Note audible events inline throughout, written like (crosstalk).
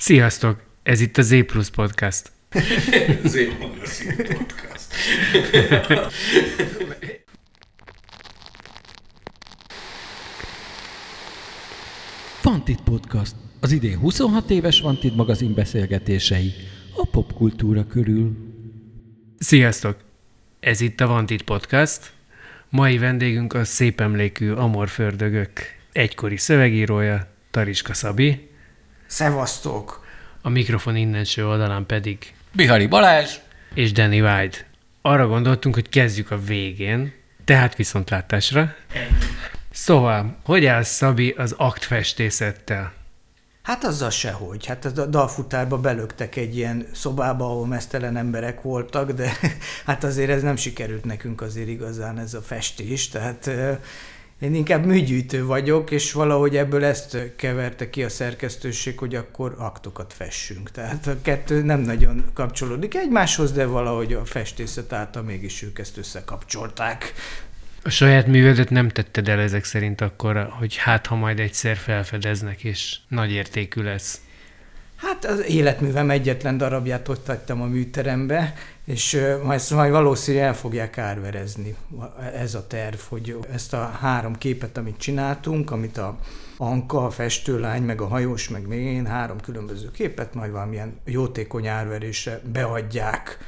Sziasztok! Ez itt a Z Plus Podcast. (laughs) Z Plus Podcast. (laughs) Vantit Podcast. Az idén 26 éves Vantit magazin beszélgetései a popkultúra körül. Sziasztok! Ez itt a Vantit Podcast. Mai vendégünk a szép emlékű Amor Fördögök egykori szövegírója, Tariska Szabi. Szevasztok! A mikrofon innenső oldalán pedig Bihari Balázs és Danny White. Arra gondoltunk, hogy kezdjük a végén, tehát viszontlátásra. Szóval, hogy áll Szabi az aktfestészettel? Hát azzal sehogy. Hát a dalfutárba belöktek egy ilyen szobába, ahol mesztelen emberek voltak, de (laughs) hát azért ez nem sikerült nekünk azért igazán ez a festés, tehát én inkább műgyűjtő vagyok, és valahogy ebből ezt keverte ki a szerkesztőség, hogy akkor aktokat fessünk. Tehát a kettő nem nagyon kapcsolódik egymáshoz, de valahogy a festészet által mégis ők ezt összekapcsolták. A saját művedet nem tetted el ezek szerint akkor, hogy hát ha majd egyszer felfedeznek, és nagy értékű lesz. Hát az életművem egyetlen darabját ott hagytam a műterembe, és majd, majd valószínűleg el fogják árverezni ez a terv, hogy ezt a három képet, amit csináltunk, amit a Anka, a festőlány, meg a hajós, meg még én, három különböző képet, majd valamilyen jótékony árverésre beadják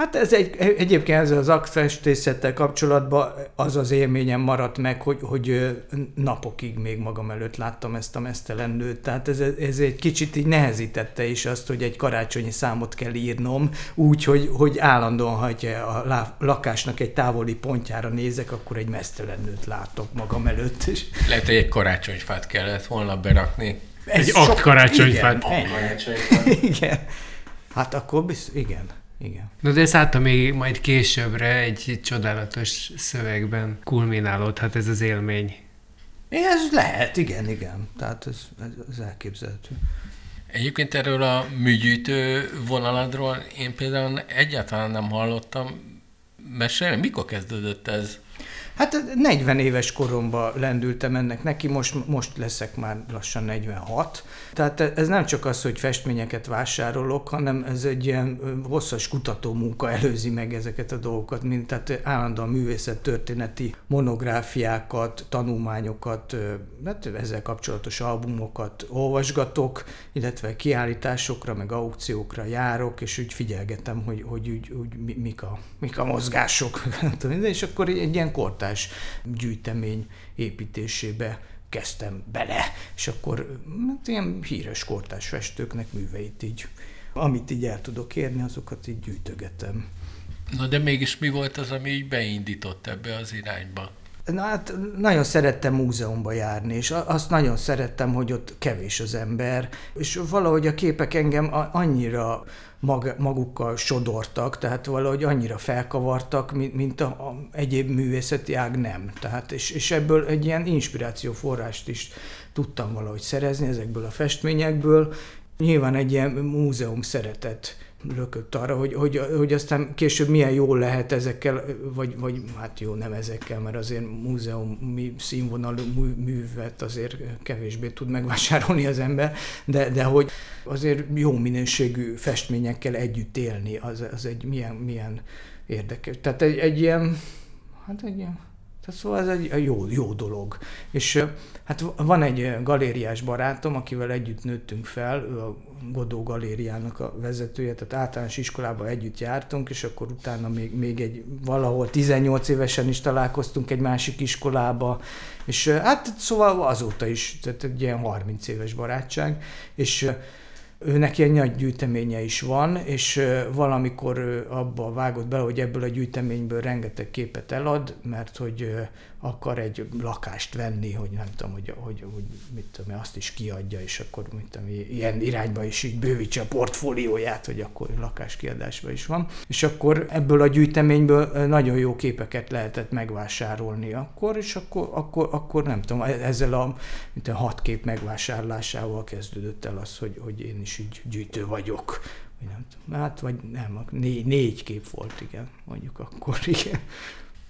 Hát ez egy, egyébként ezzel az aktfestészettel kapcsolatban az az élményem maradt meg, hogy, hogy napokig még magam előtt láttam ezt a mesztelen nőt. Tehát ez, ez egy kicsit így nehezítette is azt, hogy egy karácsonyi számot kell írnom, úgy, hogy, hogy állandóan, ha a lakásnak egy távoli pontjára nézek, akkor egy mesztelen nőt látok magam előtt. is. Lehet, hogy egy karácsonyfát kellett volna berakni. Ez egy akt karácsonyfát. Igen, (laughs) igen. Hát akkor biztos, igen. Igen. Na de ezt láttam még majd későbbre egy csodálatos szövegben kulminálódhat ez az élmény. Ez lehet, igen, igen. Tehát ez, ez, ez elképzelhető. Egyébként erről a műgyűjtő vonaladról én például egyáltalán nem hallottam mesélni. Mikor kezdődött ez? Hát 40 éves koromban lendültem ennek neki, most, most leszek már lassan 46. Tehát ez nem csak az, hogy festményeket vásárolok, hanem ez egy ilyen hosszas kutató munka előzi meg ezeket a dolgokat, mint tehát állandóan művészettörténeti monográfiákat, tanulmányokat, hát ezzel kapcsolatos albumokat olvasgatok, illetve kiállításokra, meg aukciókra járok, és úgy figyelgetem, hogy, hogy úgy, úgy mik, a, mik a mozgások, (laughs) és akkor egy ilyen kortár kortás gyűjtemény építésébe kezdtem bele, és akkor hát ilyen híres kortás festőknek műveit így, amit így el tudok érni, azokat így gyűjtögetem. Na de mégis mi volt az, ami így beindított ebbe az irányba? Na hát nagyon szerettem múzeumba járni, és azt nagyon szerettem, hogy ott kevés az ember, és valahogy a képek engem annyira mag, magukkal sodortak, tehát valahogy annyira felkavartak, mint, mint a, a egyéb művészeti ág nem. Tehát, és, és ebből egy ilyen inspirációforrást is tudtam valahogy szerezni ezekből a festményekből. Nyilván egy ilyen múzeum szeretet lökött arra, hogy, hogy, hogy aztán később milyen jól lehet ezekkel, vagy, vagy hát jó, nem ezekkel, mert azért múzeumi színvonalú művet azért kevésbé tud megvásárolni az ember, de, de hogy azért jó minőségű festményekkel együtt élni, az, az egy milyen, milyen érdekes. Tehát egy, egy ilyen, hát egy ilyen tehát szóval ez egy jó, jó dolog. És hát van egy galériás barátom, akivel együtt nőttünk fel, ő a Godó galériának a vezetője, tehát általános iskolában együtt jártunk, és akkor utána még, még egy valahol 18 évesen is találkoztunk egy másik iskolába, és hát szóval azóta is, tehát egy ilyen 30 éves barátság, és Őnek ilyen nagy gyűjteménye is van, és valamikor abba vágott bele, hogy ebből a gyűjteményből rengeteg képet elad, mert hogy akar egy lakást venni, hogy nem tudom, hogy, hogy, hogy mit tudom, azt is kiadja, és akkor mit tudom, ilyen irányba is így bővítse a portfólióját, hogy akkor lakáskiadásban is van. És akkor ebből a gyűjteményből nagyon jó képeket lehetett megvásárolni akkor, és akkor, akkor, akkor nem tudom, e-, ezzel a, mint a hat kép megvásárlásával kezdődött el az, hogy, hogy én is így gyűjtő vagyok. Vagy nem tudom, hát vagy nem, négy, négy kép volt, igen, mondjuk akkor, (laughs) igen.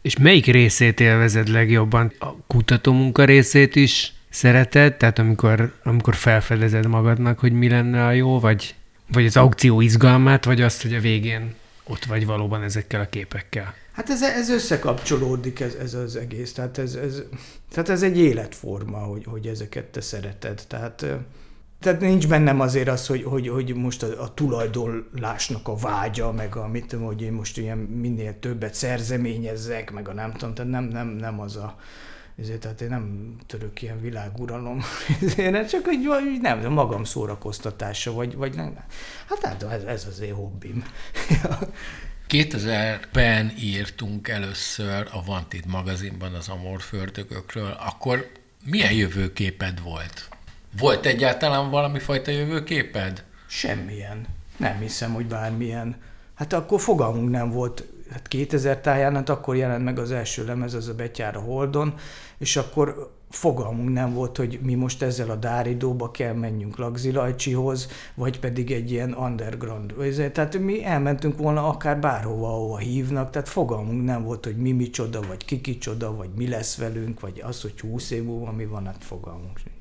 És melyik részét élvezed legjobban? A kutatómunka részét is, szereted, tehát amikor, amikor felfedezed magadnak, hogy mi lenne a jó, vagy, vagy az aukció izgalmát, vagy azt, hogy a végén ott vagy valóban ezekkel a képekkel? Hát ez, ez összekapcsolódik, ez, ez az egész. Tehát ez, ez, tehát ez egy életforma, hogy, hogy ezeket te szereted. Tehát, tehát nincs bennem azért az, hogy, hogy, hogy most a, a tulajdonlásnak a vágya, meg a, mit hogy én most ilyen minél többet szerzeményezzek, meg a nem tudom, tehát nem, nem, nem az a, ezért, tehát én nem török ilyen világuralom, (laughs) én csak egy, nem, magam szórakoztatása, vagy, vagy nem. Hát, hát ez, ez az én hobbim. (laughs) 2000-ben írtunk először a Vantid magazinban az Amorfördögökről, akkor milyen jövőképed volt? Volt egyáltalán valami fajta jövőképed? Semmilyen. Nem hiszem, hogy bármilyen. Hát akkor fogalmunk nem volt hát 2000 táján, hát akkor jelent meg az első lemez, az a Betyára Holdon, és akkor fogalmunk nem volt, hogy mi most ezzel a Dáridóba kell menjünk Lagzilajcsihoz, vagy pedig egy ilyen underground. Tehát mi elmentünk volna akár bárhova, ahova hívnak, tehát fogalmunk nem volt, hogy mi micsoda, vagy ki kicsoda, vagy mi lesz velünk, vagy az, hogy 20 év múlva mi van, hát fogalmunk sincs.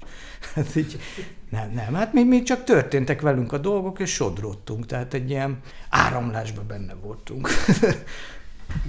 Hát így, nem, nem, hát mi, mi csak történtek velünk a dolgok, és sodródtunk, tehát egy ilyen áramlásban benne voltunk. (laughs)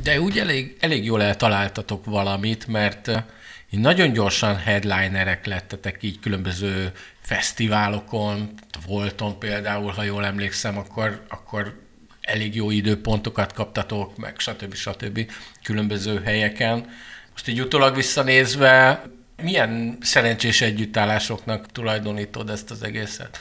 De úgy elég, elég jól eltaláltatok valamit, mert így nagyon gyorsan headlinerek lettetek így különböző fesztiválokon, Volton például, ha jól emlékszem, akkor, akkor elég jó időpontokat kaptatok, meg stb. stb. különböző helyeken. Most így utólag visszanézve, milyen szerencsés együttállásoknak tulajdonítod ezt az egészet?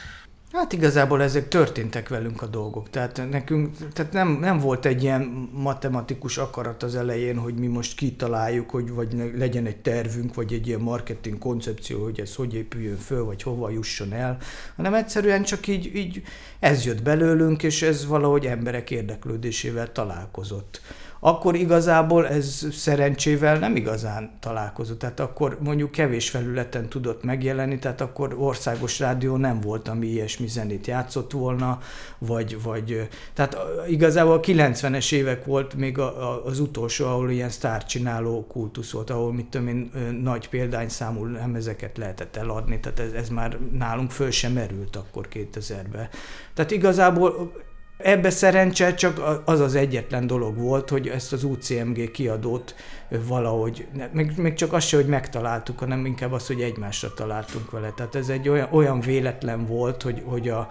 Hát igazából ezek történtek velünk a dolgok. Tehát nekünk tehát nem, nem volt egy ilyen matematikus akarat az elején, hogy mi most kitaláljuk, hogy vagy legyen egy tervünk, vagy egy ilyen marketing koncepció, hogy ez hogy épüljön föl, vagy hova jusson el, hanem egyszerűen csak így, így ez jött belőlünk, és ez valahogy emberek érdeklődésével találkozott akkor igazából ez szerencsével nem igazán találkozott. Tehát akkor mondjuk kevés felületen tudott megjelenni, tehát akkor országos rádió nem volt, ami ilyesmi zenét játszott volna, vagy, vagy tehát igazából a 90-es évek volt még a, a, az utolsó, ahol ilyen sztárcsináló kultusz volt, ahol mit tudom én, nagy példányszámú lemezeket lehetett eladni, tehát ez, ez már nálunk föl sem merült akkor 2000-ben. Tehát igazából Ebbe szerencse csak az az egyetlen dolog volt, hogy ezt az UCMG kiadót valahogy, még, még csak az se, hogy megtaláltuk, hanem inkább az, hogy egymásra találtunk vele. Tehát ez egy olyan, olyan véletlen volt, hogy, hogy a,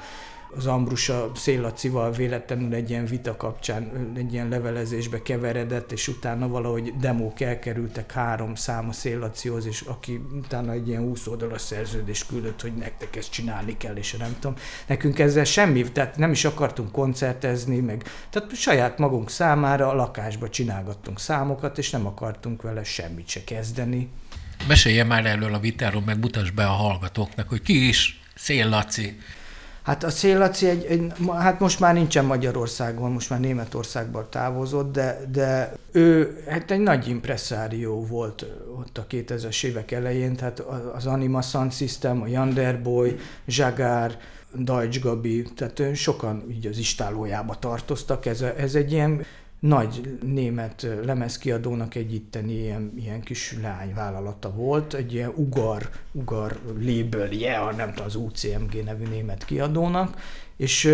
az Ambrusa Széllacival véletlenül egy ilyen vita kapcsán egy ilyen levelezésbe keveredett, és utána valahogy demók elkerültek három szám a Széllacihoz, és aki utána egy ilyen 20 oldalas szerződést küldött, hogy nektek ezt csinálni kell, és nem tudom. Nekünk ezzel semmi, tehát nem is akartunk koncertezni, meg tehát saját magunk számára a lakásba csinálgattunk számokat, és nem akartunk vele semmit se kezdeni. Mesélje már erről a vitáról, meg mutasd be a hallgatóknak, hogy ki is Szél Laci. Hát a Széllaci egy, egy, hát most már nincsen Magyarországon, most már Németországban távozott, de, de ő hát egy nagy impresszárió volt ott a 2000-es évek elején, tehát az Anima Sound System, a Yanderboy, Zsagár, Deutsch Gabi, tehát sokan így az istálójába tartoztak. Ez, ez egy ilyen nagy német lemezkiadónak egy itteni ilyen, ilyen kis leányvállalata volt, egy ilyen ugar, ugar label, yeah, nem tudom, az UCMG nevű német kiadónak, és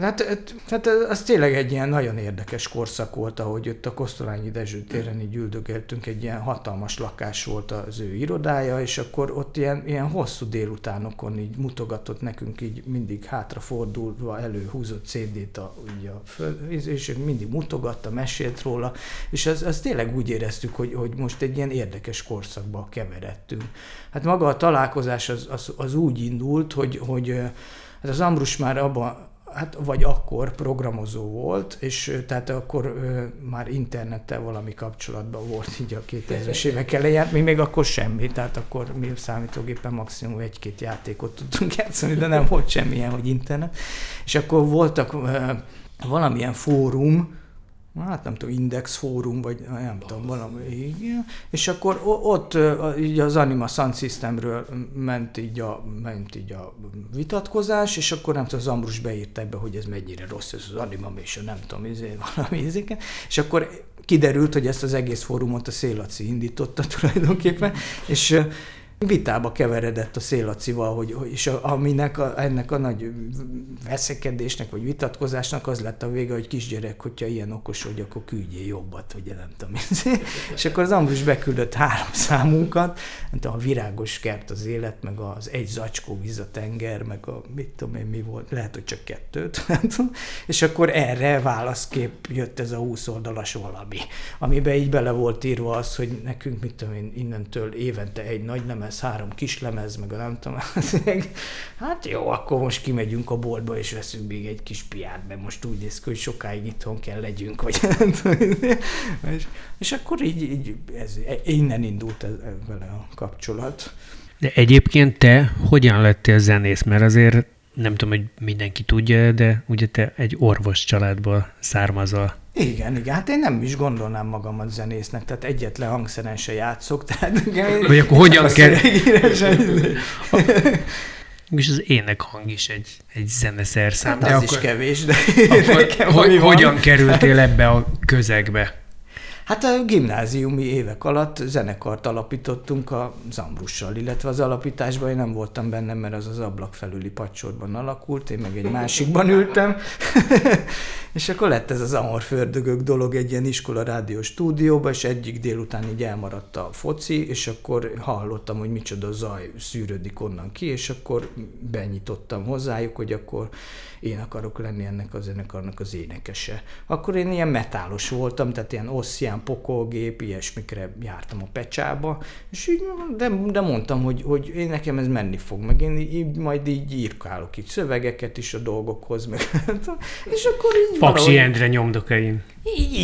Hát, hát az tényleg egy ilyen nagyon érdekes korszak volt, ahogy ott a Kosztolányi Dezső téren így üldögéltünk, egy ilyen hatalmas lakás volt az ő irodája, és akkor ott ilyen, ilyen hosszú délutánokon így mutogatott nekünk így mindig hátrafordulva előhúzott CD-t a, így a föl, és mindig mutogatta, mesélt róla, és az, az tényleg úgy éreztük, hogy, hogy most egy ilyen érdekes korszakba keveredtünk. Hát maga a találkozás az, az, az úgy indult, hogy, hogy hát az Ambrus már abban hát vagy akkor programozó volt, és tehát akkor ö, már internettel valami kapcsolatban volt így a 2000-es évek elején, mi még akkor semmi, tehát akkor mi számítógépen maximum egy-két játékot tudtunk játszani, de nem volt semmilyen, hogy internet. És akkor voltak ö, valamilyen fórum, hát nem tudom, Index Fórum, vagy nem tudom, valami, igen. És akkor ott így az Anima Sound Systemről ment így, a, ment így a vitatkozás, és akkor nem tudom, az Ambrus beírta ebbe, hogy ez mennyire rossz, ez az Anima, és nem tudom, izé, (laughs) valami izéken. És akkor kiderült, hogy ezt az egész fórumot a Szélaci indította tulajdonképpen, és vitába keveredett a szélacival, hogy, hogy és a, aminek a, ennek a nagy veszekedésnek, vagy vitatkozásnak az lett a vége, hogy kisgyerek, hogyha ilyen okos vagy, akkor küldjél jobbat, vagy nem tudom. és akkor az Ambrus beküldött három számunkat, nem tudom, a virágos kert az élet, meg az egy zacskó víz a tenger, meg a mit tudom én mi volt, lehet, hogy csak kettőt, (laughs) nem és akkor erre válaszkép jött ez a 20 oldalas valami, amiben így bele volt írva az, hogy nekünk, mit tudom én, innentől évente egy nagy lemez, három kis lemez, meg a nem tudom, (laughs) hát jó, akkor most kimegyünk a boltba, és veszünk még egy kis piát, mert most úgy néz ki, hogy sokáig itthon kell legyünk, vagy nem tudom, és, és akkor így, így ez, innen indult ez, vele a kapcsolat. De egyébként te hogyan lettél zenész? Mert azért nem tudom, hogy mindenki tudja, de ugye te egy orvos családból származol. Igen, igen, hát én nem is gondolnám magamat zenésznek, tehát egyetlen hangszeren se játszok, tehát... Vagy akkor hogyan (laughs) kell... És az ének hang is egy, egy zeneszerszám. Hát de az akkor, is kevés, de akkor, nekem, hogy, hogyan kerültél ebbe a közegbe? Hát a gimnáziumi évek alatt zenekart alapítottunk a Zambrussal, illetve az alapításban én nem voltam benne, mert az az ablak felüli pacsorban alakult, én meg egy másikban ültem, (laughs) és akkor lett ez az Amor Fördögök dolog egy ilyen iskola rádió stúdióban, és egyik délután így elmaradt a foci, és akkor hallottam, hogy micsoda zaj szűrődik onnan ki, és akkor benyitottam hozzájuk, hogy akkor én akarok lenni ennek a zenekarnak az énekese. Akkor én ilyen metálos voltam, tehát ilyen oszján, pokolgép, ilyesmikre jártam a pecsába, és így, de, de mondtam, hogy, hogy én nekem ez menni fog, meg én így, majd így írkálok így szövegeket is a dolgokhoz, meg, (laughs) és akkor így Paksi valahogy... Endre nyomdokain. Így,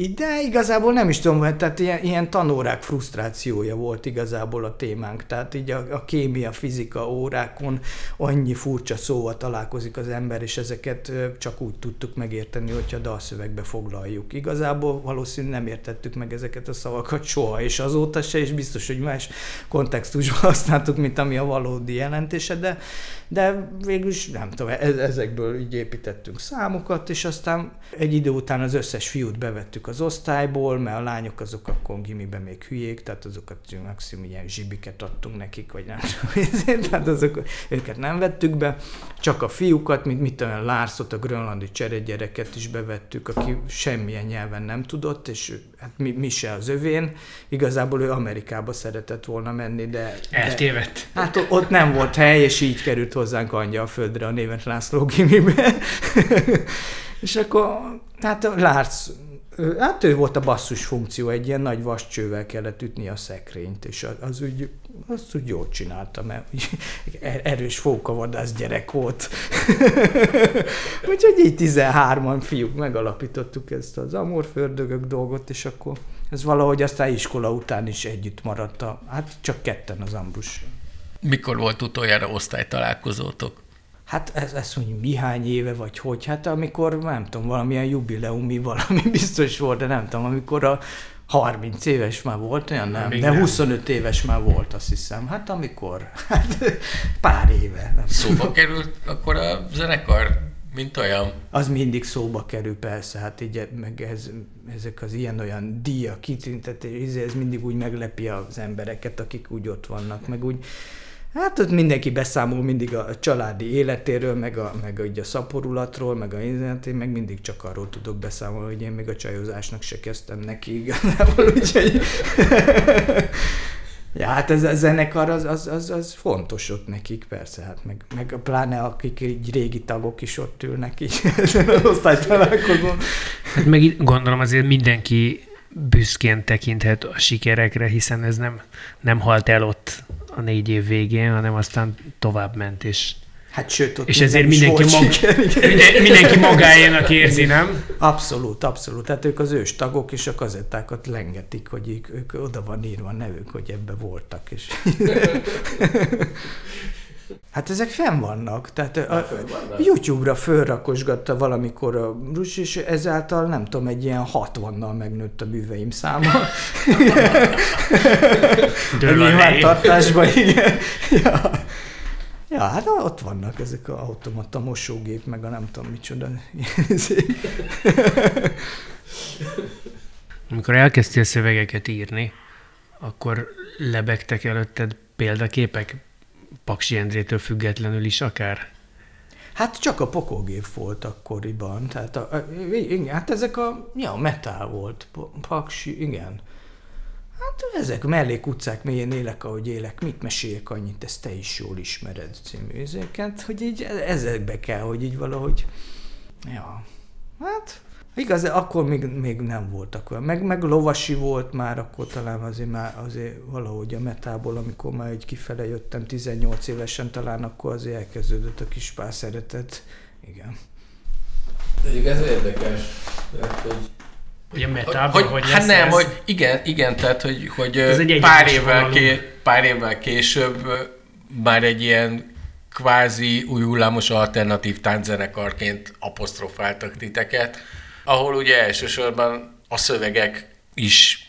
így, de igazából nem is tudom, tehát ilyen, ilyen tanórák frusztrációja volt igazából a témánk. Tehát így a, a kémia, fizika órákon annyi furcsa szóval találkozik az ember, és ezeket csak úgy tudtuk megérteni, hogyha dalszövegbe foglaljuk. Igazából valószínűleg nem értettük meg ezeket a szavakat soha, és azóta se, és biztos, hogy más kontextusban (laughs) használtuk, mint ami a valódi jelentése, de, de végül is nem tudom, e-, ezekből így építettünk számokat, és aztán egy idő után az összes fiút bevettük az osztályból, mert a lányok azok akkor gimiben még hülyék, tehát azokat maximum ilyen zsibiket adtunk nekik, vagy nem tudom, (laughs) tehát azok, őket nem vettük be, csak a fiúkat, mint mit tudom, Lárszot, a grönlandi cseregyereket is bevettük, aki semmilyen nyelven nem tudott, és hát mi, mi se az övén, igazából ő Amerikába szeretett volna menni, de... Eltévedt. De, hát ott nem volt hely, és így került hozzánk anyja a földre a névet László gimibe. (laughs) és akkor tehát Lárc, hát ő volt a basszus funkció, egy ilyen nagy vascsővel kellett ütni a szekrényt, és az úgy, azt úgy jól csinálta, mert úgy (laughs) erős fókavadász gyerek volt. (laughs) Úgyhogy így 13-an fiúk megalapítottuk ezt az amorfördögök dolgot, és akkor ez valahogy aztán iskola után is együtt maradt, a, hát csak ketten az Ambrus. Mikor volt utoljára osztálytalálkozótok? Hát ez, ez hogy mihány éve, vagy hogy? Hát amikor, nem tudom, valamilyen jubileumi valami (laughs) biztos volt, de nem tudom, amikor a 30 éves már volt, olyan nem, Még de nem. 25 éves már volt, azt hiszem. Hát amikor? Hát pár éve. Nem Szóba került akkor a zenekar, mint olyan? Az mindig szóba kerül, persze, hát így meg ez, ezek az ilyen-olyan díjak, kitüntetés, ez mindig úgy meglepi az embereket, akik úgy ott vannak, meg úgy Hát ott mindenki beszámol mindig a családi életéről, meg a, meg a, a szaporulatról, meg a én meg mindig csak arról tudok beszámolni, hogy én még a csajozásnak se kezdtem neki igazából, (laughs) úgyhogy... (laughs) Ja, hát ez a zenekar az, az, az, az fontos ott nekik, persze, hát meg, meg pláne akik így régi tagok is ott ülnek így (laughs) ezen az osztálytalálkozón. Hát meg gondolom azért mindenki büszkén tekinthet a sikerekre, hiszen ez nem, nem halt el ott a négy év végén, hanem aztán tovább ment, és Hát sőt, ott és ezért mindenki, mag, (laughs) minden, mindenki magáénak érzi, nem? Abszolút, abszolút. Tehát ők az ős tagok, és a kazettákat lengetik, hogy ők, ők oda van írva a nevük, hogy ebbe voltak. És (laughs) Hát ezek fenn vannak. Tehát a, a YouTube-ra fölrakosgatta valamikor a Rus, és ezáltal nem tudom, egy ilyen 60-nal megnőtt a műveim száma. (laughs) Nyilvántartásban, igen. Ja. ja, hát ott vannak ezek a automata mosógép, meg a nem tudom micsoda. Amikor elkezdtél szövegeket írni, akkor lebegtek előtted példaképek? Paksi Endrétől függetlenül is akár? Hát csak a pokógép volt akkoriban, tehát a, a, igen, hát ezek a, ja, metal volt, paksi, igen. Hát ezek mellékutcák, mélyen élek, ahogy élek, mit meséljek annyit, ezt te is jól ismered című ezeket, hogy így ezekbe kell, hogy így valahogy, ja, hát Igaz, akkor még, még nem voltak olyan. Meg, meg lovasi volt már, akkor talán azért, már azért valahogy a metából, amikor már egy kifele jöttem 18 évesen, talán akkor azért elkezdődött a kis pár szeretet. Igen. De ez érdekes, mert hogy Ugye metában, hogy, hogy Hát nem, ez? hogy igen, igen, tehát hogy, hogy egy pár, évvel ké, pár évvel később már egy ilyen kvázi új hullámos alternatív tánczenekarként apostrofáltak titeket, ahol ugye elsősorban a szövegek is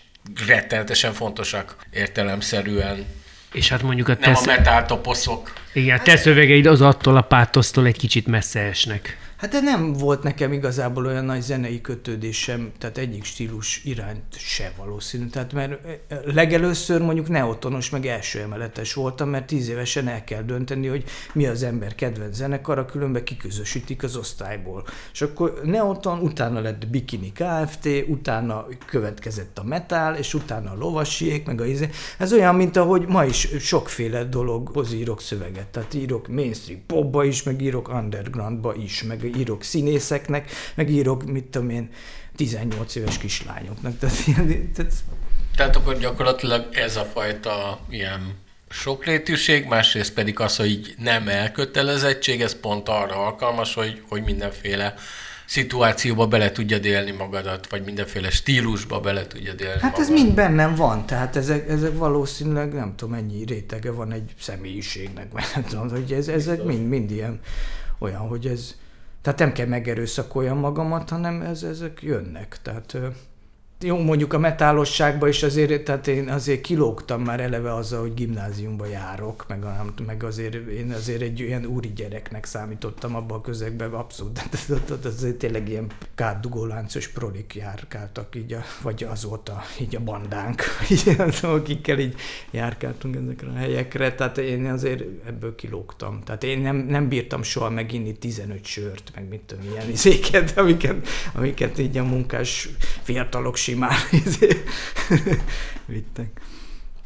rettenetesen fontosak értelemszerűen. És hát mondjuk a te Nem a metal toposzok. Igen, a te szövegeid az attól a pátosztól egy kicsit messze esnek. Hát de nem volt nekem igazából olyan nagy zenei kötődésem, tehát egyik stílus irányt se valószínű. Tehát mert legelőször mondjuk neotonos, meg első emeletes voltam, mert tíz évesen el kell dönteni, hogy mi az ember kedvenc zenekara, különben kiközösítik az osztályból. És akkor neoton, utána lett Bikini Kft., utána következett a metal, és utána a lovasiék, meg a izé. Ez olyan, mint ahogy ma is sokféle dologhoz írok szöveget. Tehát írok mainstream popba is, meg írok undergroundba is, meg írok színészeknek, meg írok, mit tudom én, 18 éves kislányoknak. Tehát, tehát... tehát akkor gyakorlatilag ez a fajta ilyen sokrétűség, másrészt pedig az, hogy így nem elkötelezettség, ez pont arra alkalmas, hogy, hogy mindenféle szituációba bele tudja élni magadat, vagy mindenféle stílusba bele tudja élni Hát magad. ez mind bennem van, tehát ezek, ezek valószínűleg nem tudom, mennyi rétege van egy személyiségnek, vagy nem tudom, hogy ez, ezek mind, mind ilyen olyan, hogy ez, tehát nem kell megerőszakoljam magamat, hanem ez, ezek jönnek. Tehát jó, mondjuk a metálosságban is azért, tehát én azért kilógtam már eleve azzal, hogy gimnáziumba járok, meg, meg azért én azért egy olyan úri gyereknek számítottam abban a közegben, abszolút, tehát azért tényleg ilyen kátdugó láncos prolik járkáltak így, a, vagy azóta így a bandánk, (laughs) így, akikkel így járkáltunk ezekre a helyekre, tehát én azért ebből kilógtam. Tehát én nem, nem bírtam soha meginni 15 sört, meg mit tudom, ilyen izéket, amiket, amiket így a munkás fiatalok simán (laughs) izé, vittek.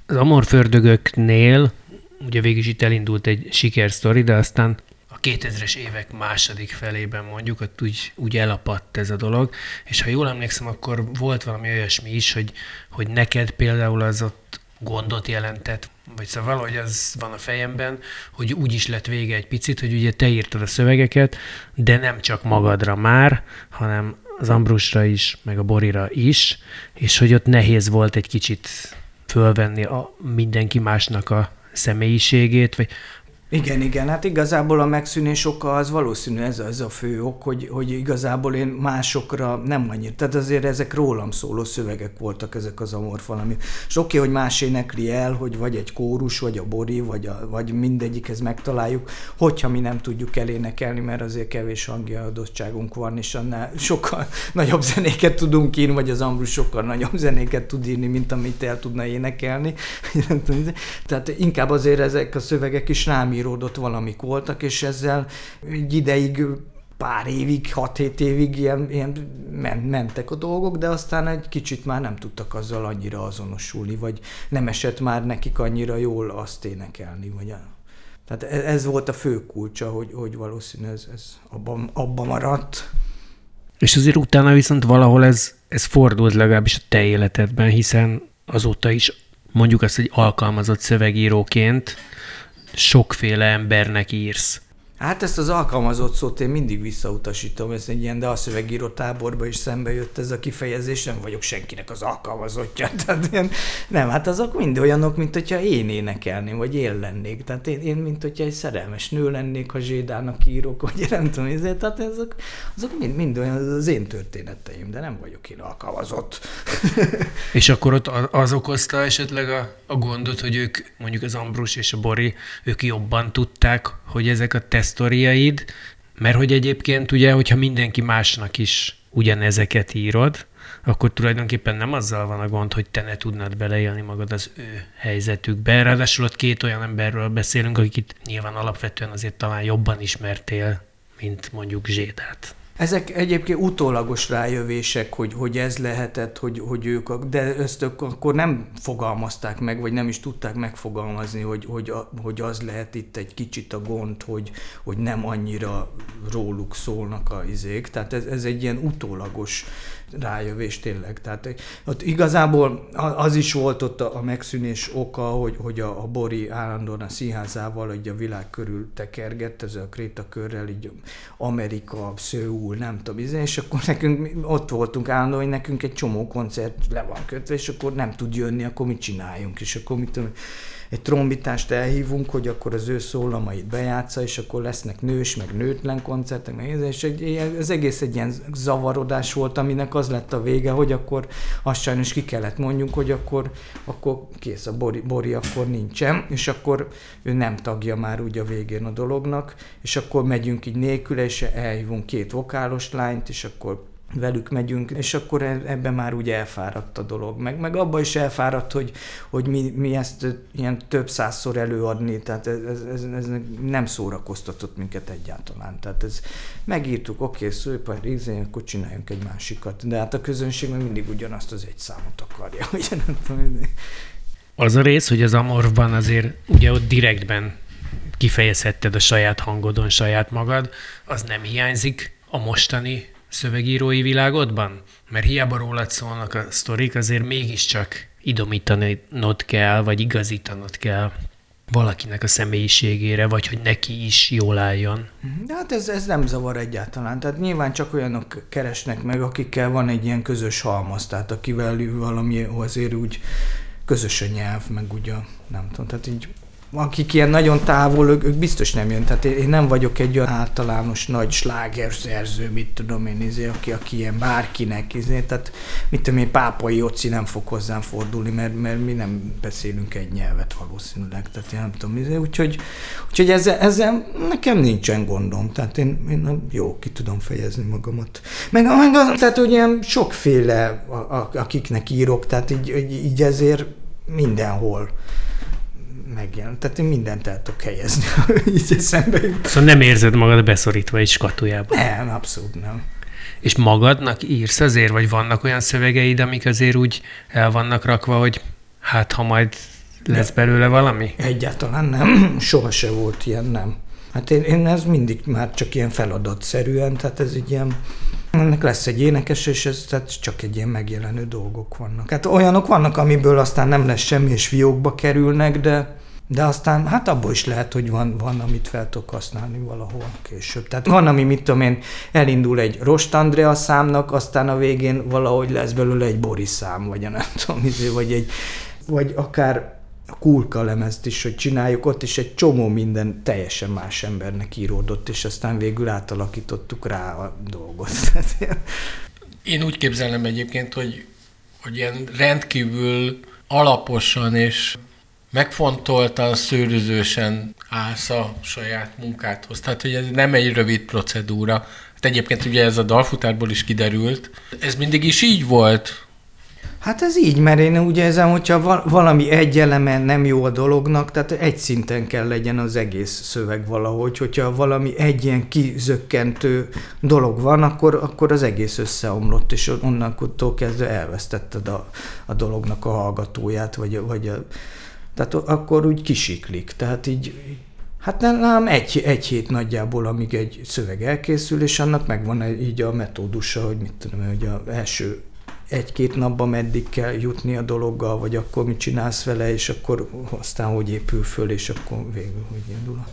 Az amorfördögöknél ugye végig is itt elindult egy sikersztori, de aztán a 2000-es évek második felében mondjuk, ott úgy, úgy elapadt ez a dolog, és ha jól emlékszem, akkor volt valami olyasmi is, hogy, hogy neked például az ott gondot jelentett, vagy szóval valahogy az van a fejemben, hogy úgy is lett vége egy picit, hogy ugye te írtad a szövegeket, de nem csak magadra már, hanem az Ambrusra is, meg a Borira is, és hogy ott nehéz volt egy kicsit fölvenni a mindenki másnak a személyiségét, vagy igen, igen, hát igazából a megszűnés oka az valószínű ez, ez a fő ok, hogy, hogy igazából én másokra nem annyira, tehát azért ezek rólam szóló szövegek voltak ezek az amor valami. És oké, okay, hogy más énekli el, hogy vagy egy kórus, vagy a bori, vagy, a, vagy mindegyikhez megtaláljuk, hogyha mi nem tudjuk elénekelni, mert azért kevés hangja adottságunk van, és annál sokkal (laughs) nagyobb zenéket tudunk írni, vagy az Ambrus sokkal nagyobb zenéket tud írni, mint amit el tudna énekelni. (laughs) tehát inkább azért ezek a szövegek is rám íródott valamik voltak, és ezzel egy ideig pár évig, 6-7 évig ilyen, ilyen mentek a dolgok, de aztán egy kicsit már nem tudtak azzal annyira azonosulni, vagy nem esett már nekik annyira jól azt énekelni, vagy tehát e-, ez volt a fő kulcsa, hogy, hogy valószínű ez, ez abban, abban maradt. És azért utána viszont valahol ez, ez fordult legalábbis a te életedben, hiszen azóta is mondjuk azt, hogy alkalmazott szövegíróként sokféle embernek írsz. Hát ezt az alkalmazott szót én mindig visszautasítom, ez egy ilyen, de a szövegíró táborba is szembe jött ez a kifejezés, nem vagyok senkinek az alkalmazottja. (laughs) Tehát én, nem, hát azok mind olyanok, mint hogyha én énekelném, vagy én lennék. Tehát én, én mint hogyha egy szerelmes nő lennék, ha Zsédának írok, vagy (laughs) nem tudom, ezért, tehát azok, azok mind, mind olyan az én történeteim, de nem vagyok én alkalmazott. (laughs) És akkor ott az okozta esetleg a, a gondot, hogy ők, mondjuk az Ambrus és a Bori, ők jobban tudták, hogy ezek a te sztoriaid, mert hogy egyébként ugye, hogyha mindenki másnak is ugyanezeket írod, akkor tulajdonképpen nem azzal van a gond, hogy te ne tudnád beleélni magad az ő helyzetükbe. Ráadásul ott két olyan emberről beszélünk, akik itt nyilván alapvetően azért talán jobban ismertél, mint mondjuk Zsédát. Ezek egyébként utólagos rájövések, hogy, hogy ez lehetett, hogy, hogy ők, de ezt akkor nem fogalmazták meg, vagy nem is tudták megfogalmazni, hogy, hogy, hogy az lehet itt egy kicsit a gond, hogy, hogy nem annyira róluk szólnak a izék. Tehát ez, ez egy ilyen utólagos rájövés tényleg. Tehát ott igazából az is volt ott a, megszűnés oka, hogy, hogy a, a Bori állandóan a színházával hogy a világ körül tekergett, ez a krétakörrel, így Amerika, Szőul, nem tudom, izé, és akkor nekünk ott voltunk állandóan, hogy nekünk egy csomó koncert le van kötve, és akkor nem tud jönni, akkor mit csináljunk, és akkor mit tudom, egy trombitást elhívunk, hogy akkor az ő szólamait bejátsza, és akkor lesznek nős, meg nőtlen koncertek, meg és egy, az egész egy ilyen zavarodás volt, aminek az lett a vége, hogy akkor azt sajnos ki kellett mondjuk, hogy akkor, akkor kész, a Bori, Bori akkor nincsen, és akkor ő nem tagja már úgy a végén a dolognak, és akkor megyünk így nélküle, és elhívunk két vokálos lányt, és akkor velük megyünk, és akkor e- ebben már úgy elfáradt a dolog. Meg, meg abban is elfáradt, hogy, hogy mi, mi ezt ilyen több százszor előadni, tehát ez, ez, ez, nem szórakoztatott minket egyáltalán. Tehát ez megírtuk, oké, okay, szőpár, izé, akkor csináljunk egy másikat. De hát a közönség meg mindig ugyanazt az egy számot akarja, (laughs) ugye nem tudom. Az a rész, hogy az Amorban azért ugye ott direktben kifejezhetted a saját hangodon saját magad, az nem hiányzik a mostani szövegírói világodban? Mert hiába rólad szólnak a sztorik, azért mégiscsak idomítanod kell, vagy igazítanod kell valakinek a személyiségére, vagy hogy neki is jól álljon. De hát ez, ez nem zavar egyáltalán. Tehát nyilván csak olyanok keresnek meg, akikkel van egy ilyen közös halmaz, tehát akivel valami azért úgy közös a nyelv, meg ugye nem tudom, tehát így akik ilyen nagyon távol, ők, ők biztos nem jön. Tehát én nem vagyok egy olyan általános nagy slágerszerző, mit tudom én, izé, aki, aki ilyen bárkinek, izé, tehát mit tudom én, pápai Jóci nem fog hozzám fordulni, mert, mert mi nem beszélünk egy nyelvet valószínűleg, tehát én nem tudom, izé, úgyhogy, úgyhogy ezzel, ezzel nekem nincsen gondom, tehát én, én jó, ki tudom fejezni magamat. Meg, meg az, tehát ugye sokféle, a, a, akiknek írok, tehát így, így ezért mindenhol megjelent. Tehát én mindent el tudok helyezni, (laughs) így eszembe Szóval nem érzed magad beszorítva egy skatujában? Nem, abszolút nem. És magadnak írsz azért, vagy vannak olyan szövegeid, amik azért úgy el vannak rakva, hogy hát ha majd lesz belőle valami? Egyáltalán nem. (clears throat) Soha se volt ilyen, nem. Hát én, én ez mindig már csak ilyen feladatszerűen, tehát ez egy ilyen ennek lesz egy énekes, és ez tehát csak egy ilyen megjelenő dolgok vannak. Hát olyanok vannak, amiből aztán nem lesz semmi, és fiókba kerülnek, de de aztán hát abból is lehet, hogy van, van amit fel tudok használni valahol később. Tehát van, ami mit tudom én, elindul egy Rost Andrea számnak, aztán a végén valahogy lesz belőle egy Boris szám, vagy nem tudom, izé, vagy egy, vagy akár a kulka lemezt is, hogy csináljuk ott, és egy csomó minden teljesen más embernek íródott, és aztán végül átalakítottuk rá a dolgot. (laughs) Én úgy képzelem egyébként, hogy, hogy ilyen rendkívül alaposan és megfontoltan, szőrözősen állsz a saját munkádhoz. Tehát, hogy ez nem egy rövid procedúra. Hát egyébként ugye ez a dalfutárból is kiderült. Ez mindig is így volt? Hát ez így, mert én úgy érzem, hogyha valami egy eleme nem jó a dolognak, tehát egy szinten kell legyen az egész szöveg valahogy. Hogyha valami egy ilyen kizökkentő dolog van, akkor, akkor az egész összeomlott, és onnantól kezdve elvesztetted a, a dolognak a hallgatóját, vagy, vagy a, tehát akkor úgy kisiklik. Tehát így, hát nem egy, egy hét nagyjából, amíg egy szöveg elkészül, és annak megvan így a metódusa, hogy mit tudom, hogy az első egy-két napban meddig kell jutni a dologgal, vagy akkor mit csinálsz vele, és akkor aztán hogy épül föl, és akkor végül hogy indul.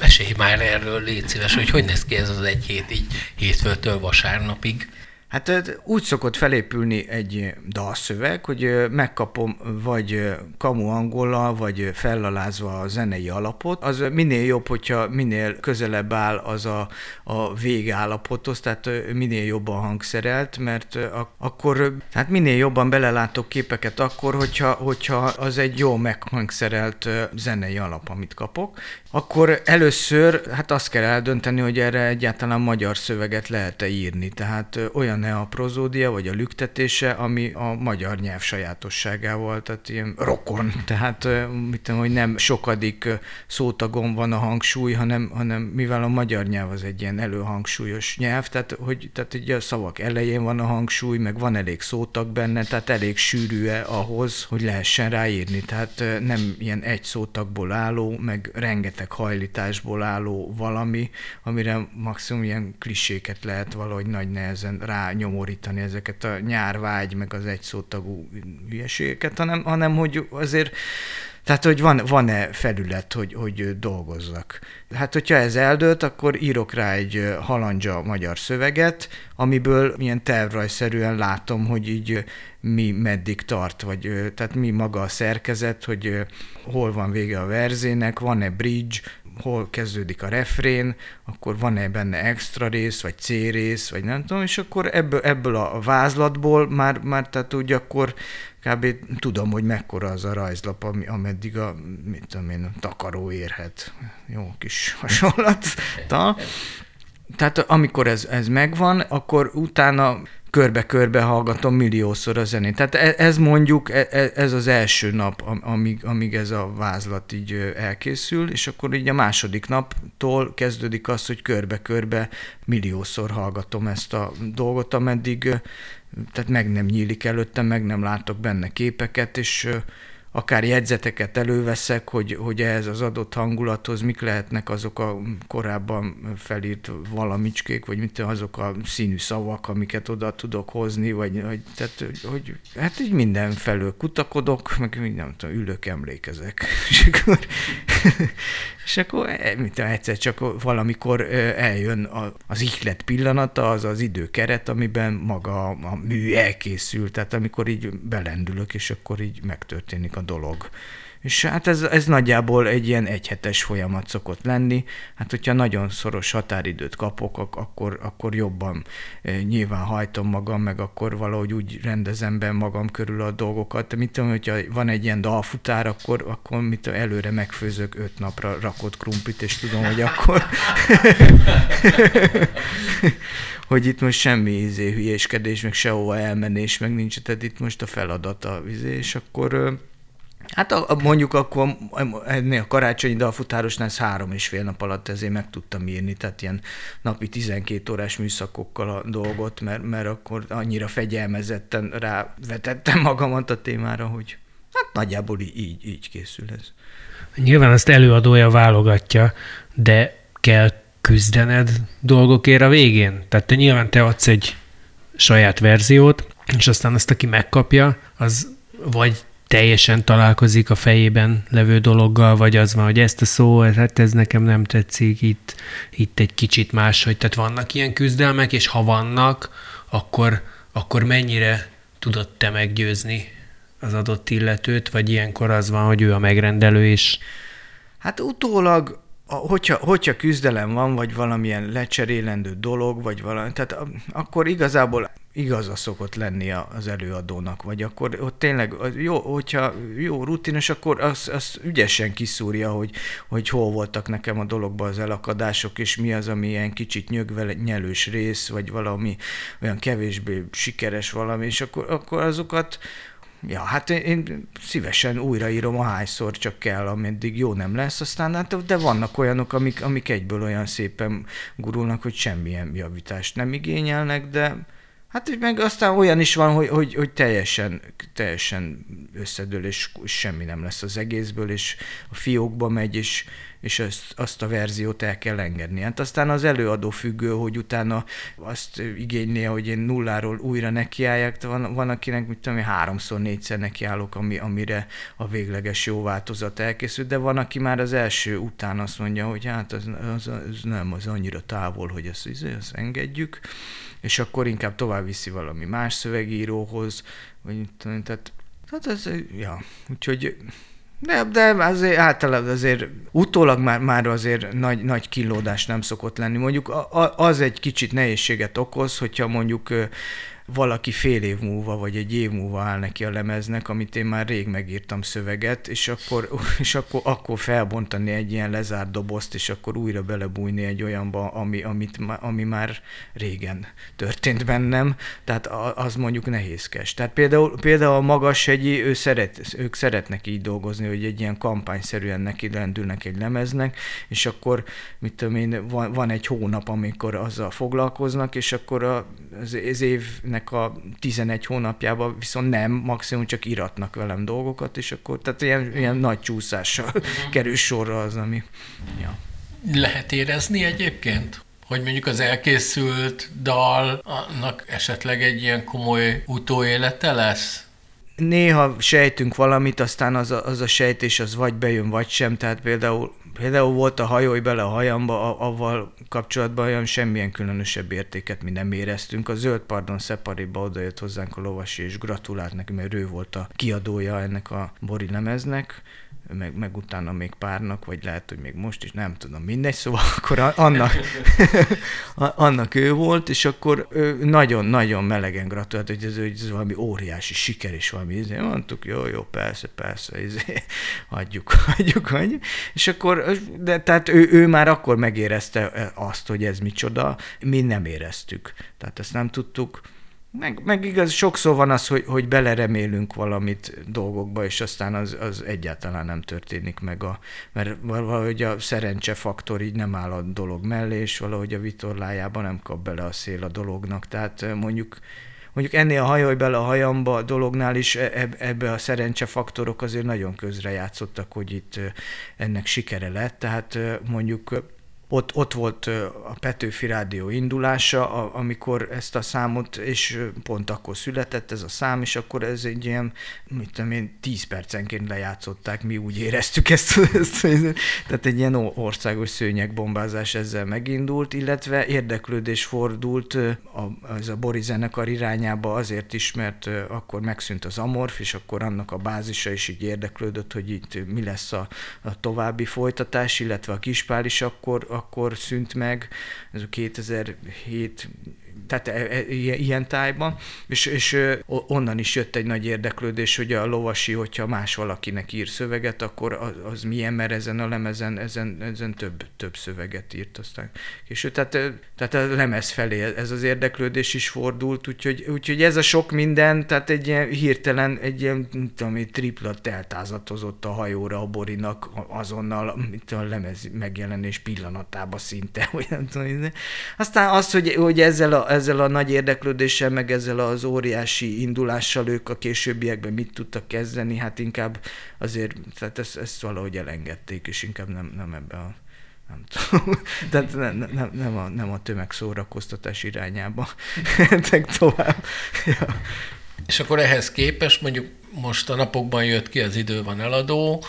Mesélj már erről, légy szíves, hogy hogy néz ki ez az egy hét így hétfőtől vasárnapig. Hát úgy szokott felépülni egy dalszöveg, hogy megkapom vagy kamu angollal, vagy fellalázva a zenei alapot. Az minél jobb, hogyha minél közelebb áll az a, a végállapothoz, tehát minél jobban hangszerelt, mert akkor, hát minél jobban belelátok képeket akkor, hogyha, hogyha az egy jó meghangszerelt zenei alap, amit kapok. Akkor először, hát azt kell eldönteni, hogy erre egyáltalán magyar szöveget lehet-e írni. Tehát olyan kellene a prozódia, vagy a lüktetése, ami a magyar nyelv sajátosságával, tehát ilyen rokon. (laughs) Tehát, mit tudom, hogy nem sokadik szótagon van a hangsúly, hanem, hanem mivel a magyar nyelv az egy ilyen előhangsúlyos nyelv, tehát, hogy, tehát ugye a szavak elején van a hangsúly, meg van elég szótag benne, tehát elég sűrű-e ahhoz, hogy lehessen ráírni. Tehát nem ilyen egy szótagból álló, meg rengeteg hajlításból álló valami, amire maximum ilyen kliséket lehet valahogy nagy nehezen rányomorítani ezeket a nyárvágy, meg az egy szótagú hülyeségeket, hanem, hanem hogy azért tehát, hogy van, van-e felület, hogy, hogy dolgozzak. Hát, hogyha ez eldőlt, akkor írok rá egy halandzsa magyar szöveget, amiből milyen tervrajszerűen látom, hogy így mi meddig tart, vagy tehát mi maga a szerkezet, hogy hol van vége a verzének, van-e bridge, hol kezdődik a refrén, akkor van-e benne extra rész, vagy C rész, vagy nem tudom, és akkor ebből, ebből a vázlatból már, már tehát úgy akkor kb. tudom, hogy mekkora az a rajzlap, ami, ameddig a, mit tudom én, takaró érhet. Jó kis hasonlat. (laughs) Tehát amikor ez, ez megvan, akkor utána körbe-körbe hallgatom milliószor a zenét. Tehát e, ez mondjuk, e, e, ez az első nap, amíg, amíg ez a vázlat így elkészül, és akkor így a második naptól kezdődik az, hogy körbe-körbe milliószor hallgatom ezt a dolgot, ameddig tehát meg nem nyílik előttem, meg nem látok benne képeket, és akár jegyzeteket előveszek, hogy, hogy ehhez az adott hangulathoz mik lehetnek azok a korábban felírt valamicskék, vagy mit azok a színű szavak, amiket oda tudok hozni, vagy, vagy tehát, hogy hát így minden felől kutakodok, meg nem tudom, ülök, emlékezek. És akkor, és akkor eh, mit egyszer csak valamikor eljön az ihlet pillanata, az az időkeret, amiben maga a mű elkészül, tehát amikor így belendülök, és akkor így megtörténik a dolog. És hát ez, ez nagyjából egy ilyen egyhetes folyamat szokott lenni. Hát hogyha nagyon szoros határidőt kapok, akkor, akkor jobban e, nyilván hajtom magam, meg akkor valahogy úgy rendezem be magam körül a dolgokat. Mit tudom, hogyha van egy ilyen dalfutár, akkor, akkor mit tudom, előre megfőzök öt napra rakott krumplit, és tudom, hogy akkor (laughs) hogy itt most semmi izé, hülyéskedés, meg sehova elmenés, meg nincs, tehát itt most a feladat a izé, és akkor Hát a, mondjuk akkor ennél a karácsonyi dalfutárosnál ez három és fél nap alatt ezért meg tudtam írni, tehát ilyen napi 12 órás műszakokkal a dolgot, mert, mert akkor annyira fegyelmezetten rávetettem magamat a témára, hogy hát nagyjából így, így készül ez. Nyilván azt előadója válogatja, de kell küzdened dolgokért a végén. Tehát te nyilván te adsz egy saját verziót, és aztán azt, aki megkapja, az vagy teljesen találkozik a fejében levő dologgal, vagy az van, hogy ezt a szó, hát ez nekem nem tetszik, itt, itt egy kicsit máshogy. Tehát vannak ilyen küzdelmek, és ha vannak, akkor, akkor mennyire tudod te meggyőzni az adott illetőt, vagy ilyenkor az van, hogy ő a megrendelő is? Hát utólag hogyha, hogyha küzdelem van, vagy valamilyen lecserélendő dolog, vagy valami, tehát akkor igazából igaza szokott lenni az előadónak, vagy akkor ott tényleg jó, hogyha jó rutinos, akkor az, az ügyesen kiszúrja, hogy, hogy hol voltak nekem a dologban az elakadások, és mi az, ami ilyen kicsit nyögve nyelős rész, vagy valami olyan kevésbé sikeres valami, és akkor, akkor azokat Ja, hát én, én szívesen újraírom ahányszor csak kell, ameddig jó nem lesz, aztán hát, de vannak olyanok, amik, amik egyből olyan szépen gurulnak, hogy semmilyen javítást nem igényelnek, de Hát meg aztán olyan is van, hogy, hogy, hogy teljesen, teljesen összedől, és semmi nem lesz az egészből, és a fiókba megy, és, és azt, azt a verziót el kell engedni. Hát aztán az előadó függő, hogy utána azt igényli, hogy én nulláról újra nekiálljak, van, van akinek, mit tudom, háromszor, négyszer nekiállok, ami, amire a végleges jó változat elkészül, de van, aki már az első után azt mondja, hogy hát az, az, az nem, az annyira távol, hogy ezt, ezt engedjük és akkor inkább tovább viszi valami más szövegíróhoz, vagy tehát, tehát ez, ja, úgyhogy de, de azért általában azért utólag már, már azért nagy, nagy killódás nem szokott lenni. Mondjuk az egy kicsit nehézséget okoz, hogyha mondjuk valaki fél év múlva, vagy egy év múlva áll neki a lemeznek, amit én már rég megírtam szöveget, és akkor, (laughs) és akkor, akkor felbontani egy ilyen lezárt dobozt, és akkor újra belebújni egy olyanba, ami, amit, ami már régen történt bennem, tehát az mondjuk nehézkes. Tehát például, például a Magashegyi, ő szeret, ők szeretnek így dolgozni, hogy egy ilyen kampányszerűen neki lendülnek egy lemeznek, és akkor, mit tudom én, van, van egy hónap, amikor azzal foglalkoznak, és akkor az, az évnek a 11 hónapjában viszont nem, maximum csak iratnak velem dolgokat, és akkor, tehát ilyen, ilyen nagy csúszással uh-huh. kerül sorra az, ami... Ja. Lehet érezni egyébként? hogy mondjuk az elkészült dal, annak esetleg egy ilyen komoly utóélete lesz? Néha sejtünk valamit, aztán az a, az a sejtés az vagy bejön, vagy sem, tehát például, például volt a hajói bele a hajamba, avval kapcsolatban olyan semmilyen különösebb értéket mi nem éreztünk. A Zöld Pardon Szepariba odajött hozzánk a lovasi, és gratulált neki, mert ő volt a kiadója ennek a Bori lemeznek, meg, meg utána még párnak, vagy lehet, hogy még most is, nem tudom, mindegy, szóval (laughs) akkor annak, (laughs) annak ő volt, és akkor nagyon-nagyon melegen gratulált, hogy ez, ez valami óriási siker, és valami, izé, mondtuk, jó, jó, persze, persze, izé, hagyjuk, (laughs) hagyjuk, hagyjuk, és akkor, de tehát ő, ő már akkor megérezte azt, hogy ez micsoda, mi nem éreztük, tehát ezt nem tudtuk, meg, meg igaz, sokszor van az, hogy, hogy beleremélünk valamit dolgokba, és aztán az, az egyáltalán nem történik meg, a, mert valahogy a szerencsefaktor így nem áll a dolog mellé, és valahogy a vitorlájában nem kap bele a szél a dolognak. Tehát mondjuk mondjuk ennél a hajaj bele a hajamba a dolognál is e, ebbe a szerencsefaktorok azért nagyon közre játszottak, hogy itt ennek sikere lett. Tehát mondjuk ott, ott volt a Petőfi Rádió indulása, amikor ezt a számot, és pont akkor született ez a szám, és akkor ez egy ilyen, mit tudom én, 10 percenként lejátszották, mi úgy éreztük ezt, (laughs) ezt tehát egy ilyen országos szőnyegbombázás ezzel megindult, illetve érdeklődés fordult a, az a Bori zenekar irányába azért is, mert akkor megszűnt az Amorf, és akkor annak a bázisa is így érdeklődött, hogy itt mi lesz a, a további folytatás, illetve a Kispál is akkor, akkor szűnt meg, ez a 2007 tehát e, e, ilyen tájban, és, és onnan is jött egy nagy érdeklődés, hogy a lovasi, hogyha más valakinek ír szöveget, akkor az, az milyen, mert ezen a lemezen ezen, ezen több, több szöveget írt aztán. És tehát, tehát a lemez felé ez az érdeklődés is fordult, úgyhogy, úgyhogy ez a sok minden, tehát egy ilyen hirtelen egy ilyen, tudom, egy triplat eltázatozott a hajóra a Borinak azonnal, mint a lemez megjelenés pillanatában szinte, (laughs) vagy nem tudom. Aztán az, hogy, hogy ezzel a, ezzel a nagy érdeklődéssel, meg ezzel az óriási indulással ők a későbbiekben mit tudtak kezdeni, hát inkább azért, tehát ezt, ezt valahogy elengedték, és inkább nem, nem ebbe a nem tudom, (laughs) tehát nem, nem, nem, a, nem a tömegszórakoztatás irányába mentek tovább. (laughs) Ja. És akkor ehhez képest mondjuk most a napokban jött ki az idő van eladó,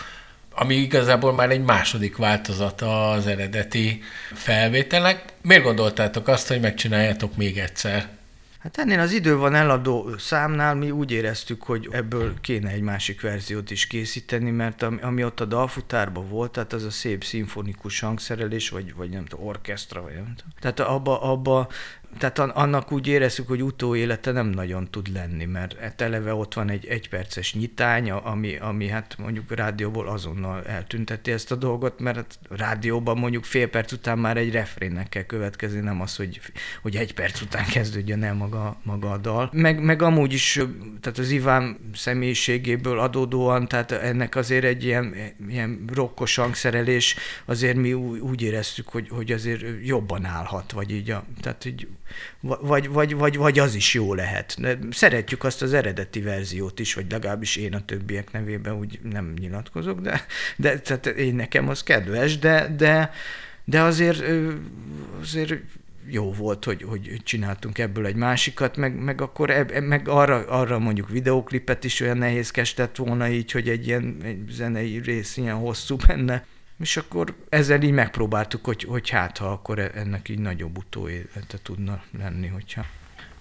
ami igazából már egy második változata az eredeti felvételek. Miért gondoltátok azt, hogy megcsináljátok még egyszer? Hát ennél az idő van eladó számnál mi úgy éreztük, hogy ebből kéne egy másik verziót is készíteni, mert ami, ami ott a dalfutárban volt, tehát az a szép szimfonikus hangszerelés, vagy, vagy nem tudom, orkesztra, vagy nem tudom. Tehát abba, abba tehát annak úgy érezzük, hogy utóélete nem nagyon tud lenni, mert eleve ott van egy egyperces nyitány, ami, ami hát mondjuk rádióból azonnal eltünteti ezt a dolgot, mert hát rádióban mondjuk fél perc után már egy refrénnek kell következni, nem az, hogy, hogy egy perc után kezdődjön el maga, maga a dal. Meg, meg amúgy is, tehát az Iván személyiségéből adódóan, tehát ennek azért egy ilyen, ilyen rokkos hangszerelés, azért mi úgy éreztük, hogy, hogy azért jobban állhat, vagy így a, tehát így vagy, vagy, vagy, vagy az is jó lehet. Szeretjük azt az eredeti verziót is, vagy legalábbis én a többiek nevében úgy nem nyilatkozok, de, de tehát én nekem az kedves, de, de, de azért, azért jó volt, hogy, hogy csináltunk ebből egy másikat, meg, meg akkor eb, meg arra, arra mondjuk videóklipet is olyan nehézkes lett volna így, hogy egy ilyen egy zenei rész ilyen hosszú benne. És akkor ezzel így megpróbáltuk, hogy, hogy hát, ha akkor ennek így nagyobb utóélete tudna lenni, hogyha...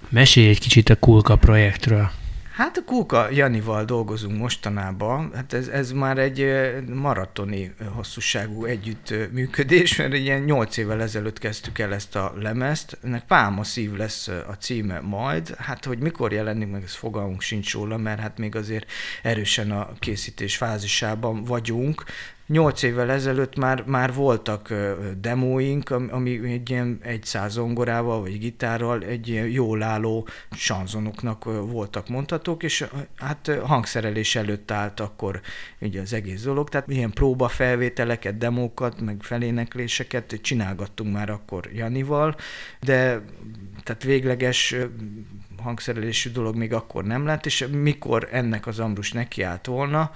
Mesélj egy kicsit a Kulka projektről. Hát a Kóka Janival dolgozunk mostanában, hát ez, ez már egy maratoni hosszúságú együttműködés, mert ilyen nyolc évvel ezelőtt kezdtük el ezt a lemezt, ennek Pálma szív lesz a címe majd, hát hogy mikor jelenik meg, ez fogalmunk sincs róla, mert hát még azért erősen a készítés fázisában vagyunk, Nyolc évvel ezelőtt már, már voltak demóink, ami egy ilyen egy zongorával vagy gitárral egy ilyen jól álló sanzonoknak voltak mondhatók, és hát hangszerelés előtt állt akkor ugye az egész dolog, tehát ilyen próbafelvételeket, demókat, meg felénekléseket csinálgattunk már akkor Janival, de tehát végleges hangszerelésű dolog még akkor nem lett, és mikor ennek az Ambrus nekiállt volna,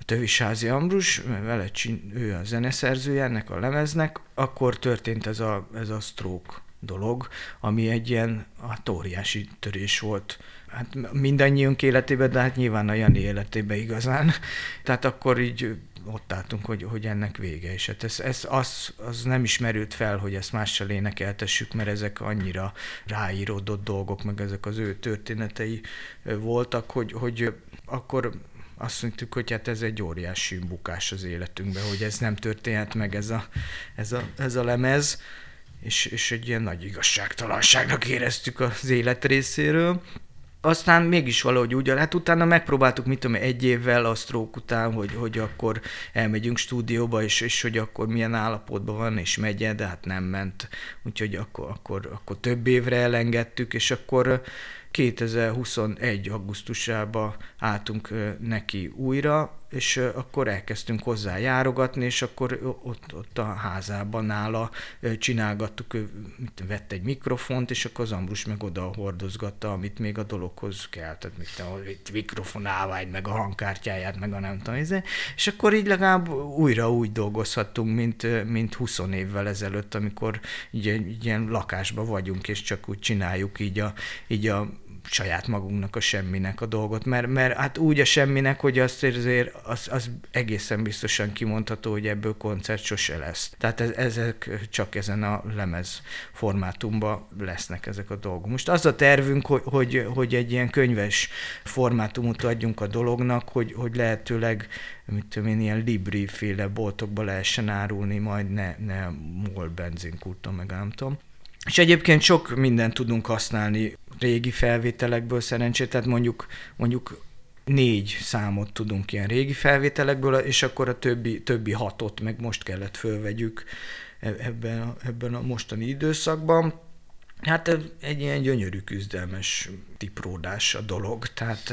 a Tövisázi Ambrus, vele csin, ő a zeneszerzője ennek a lemeznek, akkor történt ez a, ez a stroke dolog, ami egy ilyen hát óriási törés volt. Hát mindannyiunk életében, de hát nyilván a Jani életében igazán. (laughs) Tehát akkor így ott álltunk, hogy, hogy ennek vége. És hát ez, ez az, az nem ismerült fel, hogy ezt mással énekeltessük, mert ezek annyira ráíródott dolgok, meg ezek az ő történetei voltak, hogy, hogy akkor azt mondtuk, hogy hát ez egy óriási bukás az életünkben, hogy ez nem történhet meg ez a, ez a, ez a lemez, és, és egy ilyen nagy igazságtalanságnak éreztük az élet részéről. Aztán mégis valahogy úgy, hát utána megpróbáltuk, mit tudom, egy évvel a stroke után, hogy, hogy akkor elmegyünk stúdióba, és, és hogy akkor milyen állapotban van, és megye, de hát nem ment. Úgyhogy akkor, akkor, akkor több évre elengedtük, és akkor 2021. augusztusában álltunk neki újra, és akkor elkezdtünk hozzá járogatni, és akkor ott, ott a házában nála csinálgattuk, mit, vett egy mikrofont, és akkor az Ambrus meg oda hordozgatta, amit még a dologhoz kell, tehát mit, itt mikrofon állvány, meg a hangkártyáját, meg a nem tudom, izé. és akkor így legalább újra úgy dolgozhattunk, mint, mint 20 évvel ezelőtt, amikor így, így ilyen lakásban vagyunk, és csak úgy csináljuk így a, így a saját magunknak a semminek a dolgot, mert, mert hát úgy a semminek, hogy azt azért az, az egészen biztosan kimondható, hogy ebből koncert sose lesz. Tehát ez, ezek csak ezen a lemez formátumban lesznek ezek a dolgok. Most az a tervünk, hogy, hogy, hogy egy ilyen könyves formátumot adjunk a dolognak, hogy, hogy lehetőleg mit tudom én, ilyen Libri féle boltokba lehessen árulni, majd ne, ne MOL benzinkurton, meg nem tudom. És egyébként sok mindent tudunk használni régi felvételekből szerencsét, tehát mondjuk, mondjuk négy számot tudunk ilyen régi felvételekből, és akkor a többi, többi hatot meg most kellett fölvegyük e-, ebben ebben a mostani időszakban. Hát egy ilyen gyönyörű küzdelmes tipródás a dolog, tehát,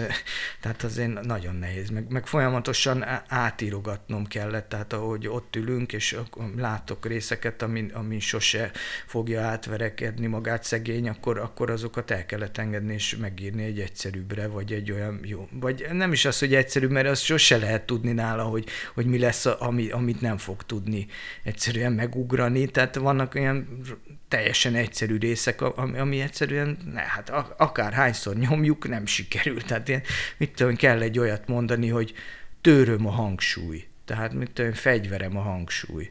tehát azért nagyon nehéz, meg, meg folyamatosan átírogatnom kellett, tehát ahogy ott ülünk, és látok részeket, amin, amin sose fogja átverekedni magát szegény, akkor, akkor azokat el kellett engedni, és megírni egy egyszerűbbre, vagy egy olyan jó, vagy nem is az, hogy egyszerű, mert azt sose lehet tudni nála, hogy, hogy mi lesz, ami, amit nem fog tudni egyszerűen megugrani, tehát vannak olyan teljesen egyszerű részek, ami, ami egyszerűen, ne, hát akár hányszor nyomjuk, nem sikerül. Tehát ilyen, mit tudom, kell egy olyat mondani, hogy töröm a hangsúly. Tehát mit tudom, fegyverem a hangsúly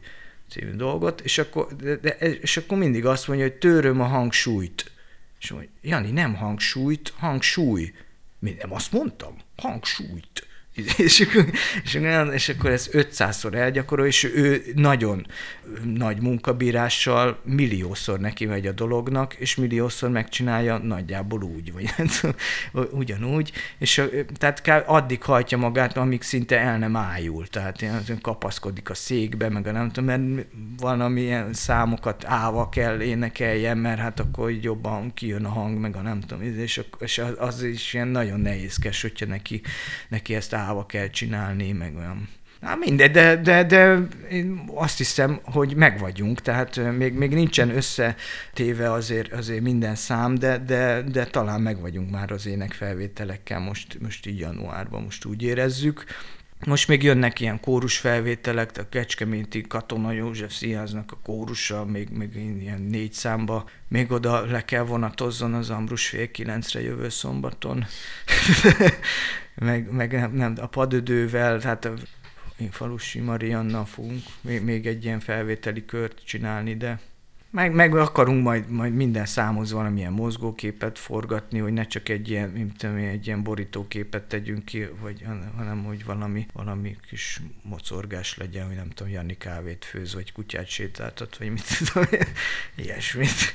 című dolgot, és akkor, de, de, és akkor mindig azt mondja, hogy töröm a hangsúlyt. És mondja, Jani, nem hangsúlyt, hangsúly. Mi nem azt mondtam? Hangsúlyt. (laughs) És akkor, és, akkor, és akkor ez 500-szor elgyakorol, és ő nagyon nagy munkabírással milliószor neki megy a dolognak, és milliószor megcsinálja nagyjából úgy, vagy hát (laughs) ugyanúgy, és tehát addig hajtja magát, amíg szinte el nem ájul, tehát ilyen kapaszkodik a székbe, meg a nem tudom, mert van, amilyen számokat állva kell énekeljen, mert hát akkor jobban kijön a hang, meg a nem tudom, és, és az is ilyen nagyon nehézkes, hogyha neki, neki ezt áll állva kell csinálni, meg olyan Na mindegy, de, de, de én azt hiszem, hogy megvagyunk, tehát még, még nincsen összetéve azért, azért minden szám, de, de, de talán megvagyunk már az énekfelvételekkel most, most így januárban, most úgy érezzük. Most még jönnek ilyen kórusfelvételek, a Kecskeméti Katona József Színháznak a kórusa, még, még ilyen négy számba, még oda le kell vonatozzon az Ambrus fél kilencre jövő szombaton. (laughs) meg, meg nem, nem, a padödővel, tehát én Falusi Marianna fogunk még, még egy ilyen felvételi kört csinálni, de meg, meg akarunk majd, majd minden számhoz valamilyen mozgóképet forgatni, hogy ne csak egy ilyen, mint tudom, egy ilyen borítóképet tegyünk ki, vagy, hanem hogy valami, valami kis mocorgás legyen, hogy nem tudom, Jani kávét főz, vagy kutyát sétáltat, vagy mit tudom, ilyesmit.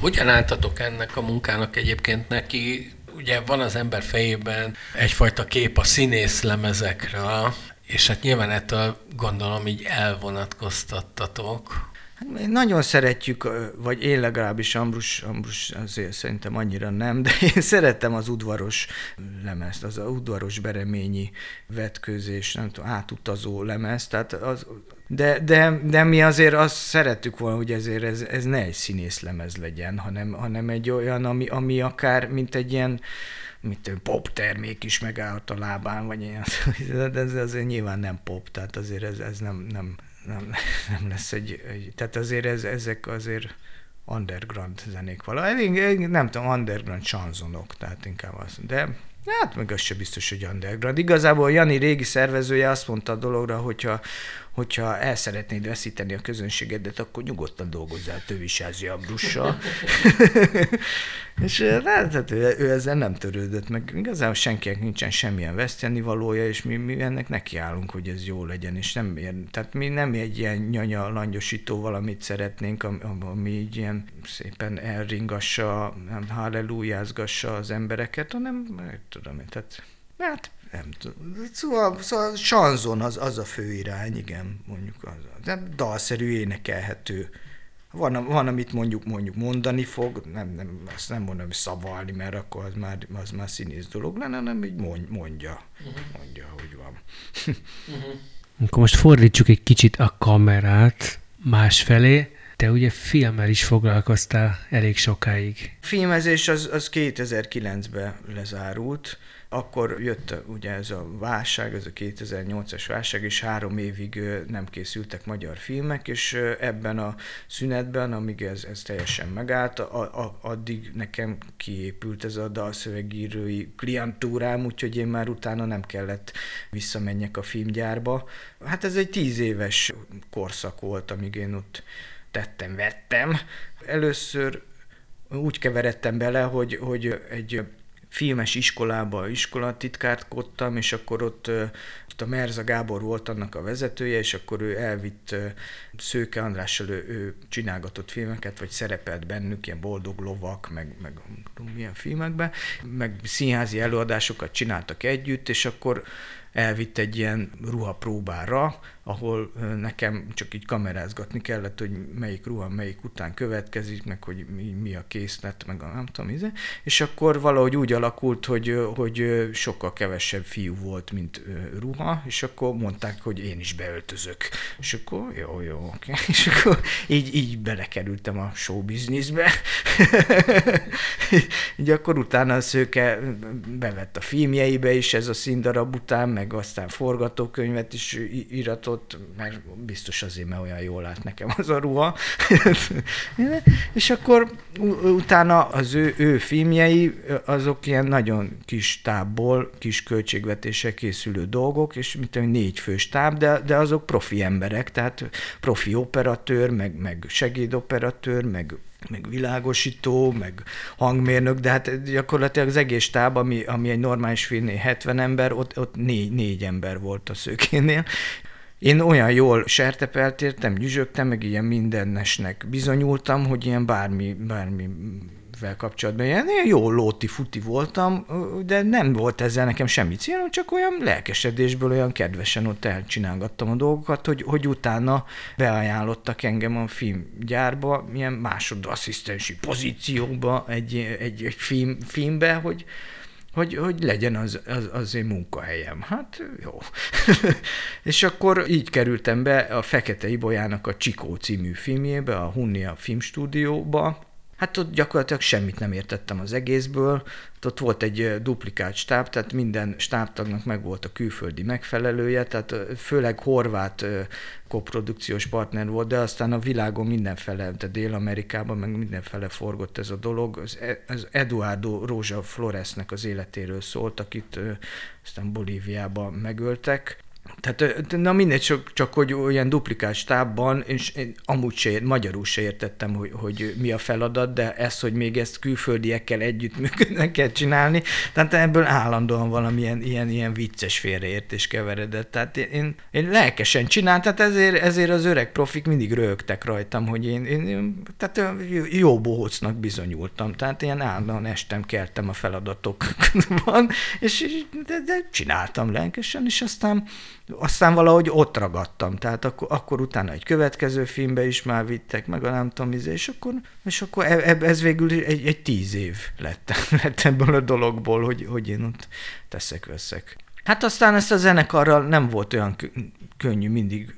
Hogyan álltatok ennek a munkának egyébként neki? Ugye van az ember fejében egyfajta kép a színész lemezekről, és hát nyilván ettől gondolom így elvonatkoztattatok. Nagyon szeretjük, vagy én legalábbis Ambrus, Ambrus azért szerintem annyira nem, de én szerettem az udvaros lemezt, az a udvaros bereményi vetkőzés, nem tudom, átutazó lemez, tehát az, de, de, de mi azért azt szerettük volna, hogy ezért ez, ez ne egy színész lemez legyen, hanem, hanem egy olyan, ami, ami akár, mint egy ilyen, mint pop termék is megállhat a lábán, vagy ilyen, (laughs) de ez azért nyilván nem pop, tehát azért ez, ez nem, nem, nem, (laughs) nem lesz egy, egy tehát azért ez, ezek azért underground zenék valahogy, nem tudom, underground chanzonok, tehát inkább az, de hát meg az se biztos, hogy underground. Igazából Jani régi szervezője azt mondta a dologra, hogyha, hogyha el szeretnéd veszíteni a közönségedet, akkor nyugodtan dolgozzál Tövisázi Abrussal. (laughs) és hát, ő, ő, ezzel nem törődött, meg igazából senkinek nincsen semmilyen veszteni valója, és mi, mi ennek nekiállunk, hogy ez jó legyen, és nem, tehát mi nem egy ilyen nyanya langyosító valamit szeretnénk, ami, ami így ilyen szépen elringassa, hallelujázgassa az embereket, hanem, tudom én, tehát Hát nem tudom. Szóval, szóval sanzon az, az a fő irány, igen, mondjuk az. De dalszerű, énekelhető. Van, van, amit mondjuk mondjuk mondani fog, nem, nem, azt nem mondom, hogy szavalni, mert akkor az már, az már színész dolog lenne, hanem így mondja, mondja, hogy van. Akkor most fordítsuk egy kicsit a kamerát másfelé. Te ugye filmmel is foglalkoztál elég sokáig. Filmezés az, az 2009-ben lezárult akkor jött ugye ez a válság, ez a 2008-as válság, és három évig nem készültek magyar filmek, és ebben a szünetben, amíg ez, ez teljesen megállt, a, a, addig nekem kiépült ez a dalszövegírói klientúrám, úgyhogy én már utána nem kellett visszamenjek a filmgyárba. Hát ez egy tíz éves korszak volt, amíg én ott tettem, vettem. Először úgy keveredtem bele, hogy, hogy egy filmes iskolába iskolatikárkodtam, és akkor ott, ott a Merza Gábor volt annak a vezetője, és akkor ő elvitt Szőke Andrással, ő, ő csinálgatott filmeket, vagy szerepelt bennük, ilyen boldog lovak, meg, meg milyen filmekben, meg színházi előadásokat csináltak együtt, és akkor elvitt egy ilyen ruhapróbára, ahol nekem csak így kamerázgatni kellett, hogy melyik ruha melyik után következik, meg hogy mi, a készlet, meg a nem tudom, izé. és akkor valahogy úgy alakult, hogy, hogy sokkal kevesebb fiú volt, mint ruha, és akkor mondták, hogy én is beöltözök. És akkor jó, jó, oké. (laughs) És akkor így, így belekerültem a show businessbe. (laughs) így akkor utána a szőke bevett a filmjeibe is ez a színdarab után, meg aztán forgatókönyvet is íratott, ott, mert biztos azért, mert olyan jól lát nekem az a ruha. (laughs) és akkor utána az ő, ő filmjei, azok ilyen nagyon kis tábból, kis költségvetéssel készülő dolgok, és mint egy négy fős táb, de, de azok profi emberek, tehát profi operatőr, meg, meg segédoperatőr, meg meg világosító, meg hangmérnök, de hát gyakorlatilag az egész táb, ami, ami egy normális filmnél 70 ember, ott, ott négy, négy ember volt a szőkénél, én olyan jól sertepeltértem, nyüzsögtem, meg ilyen mindennesnek bizonyultam, hogy ilyen bármi, bármi vel kapcsolatban. Ilyen, ilyen jó lóti futi voltam, de nem volt ezzel nekem semmi célom, csak olyan lelkesedésből olyan kedvesen ott elcsinálgattam a dolgokat, hogy, hogy utána beajánlottak engem a filmgyárba, ilyen másodasszisztensi pozícióba egy, egy, egy film, filmbe, hogy, hogy, hogy legyen az, az, az én munkahelyem. Hát jó. (laughs) és akkor így kerültem be a Fekete Ibolyának a Csikó című filmjébe, a Hunnia Filmstúdióba, Hát ott gyakorlatilag semmit nem értettem az egészből, ott volt egy duplikált stáb, tehát minden stábtagnak meg volt a külföldi megfelelője, tehát főleg horvát koprodukciós partner volt, de aztán a világon mindenfele, tehát Dél-Amerikában meg mindenfele forgott ez a dolog. Az, e, az Eduardo Rózsa Floresnek az életéről szólt, akit aztán Bolíviában megöltek, Tehát, na mindegy, csak, csak hogy olyan duplikát stábban, és én amúgy se, magyarul se értettem, hogy, hogy mi a feladat, de ez, hogy még ezt külföldiekkel együttműködnek (laughs) kell csinálni, tehát ebből állandóan valamilyen ilyen, ilyen vicces félreértés keveredett. Tehát én, én lelkesen csináltam, tehát ezért, ezért az öreg profik mindig rögtek rajtam, hogy én, én tehát jó bohócnak bizonyultam. Tehát ilyen állandóan estem, kertem a feladatokban, (laughs) és de, de csináltam lelkesen, és aztán aztán valahogy ott ragadtam, tehát akkor, akkor utána egy következő filmbe is már vittek, meg a nem tudom, izé, és akkor, és akkor e, ez végül egy, egy tíz év lett, (laughs) lett ebből a dologból, hogy, hogy én ott teszek-veszek. Hát aztán ezt a zenekarral nem volt olyan könnyű mindig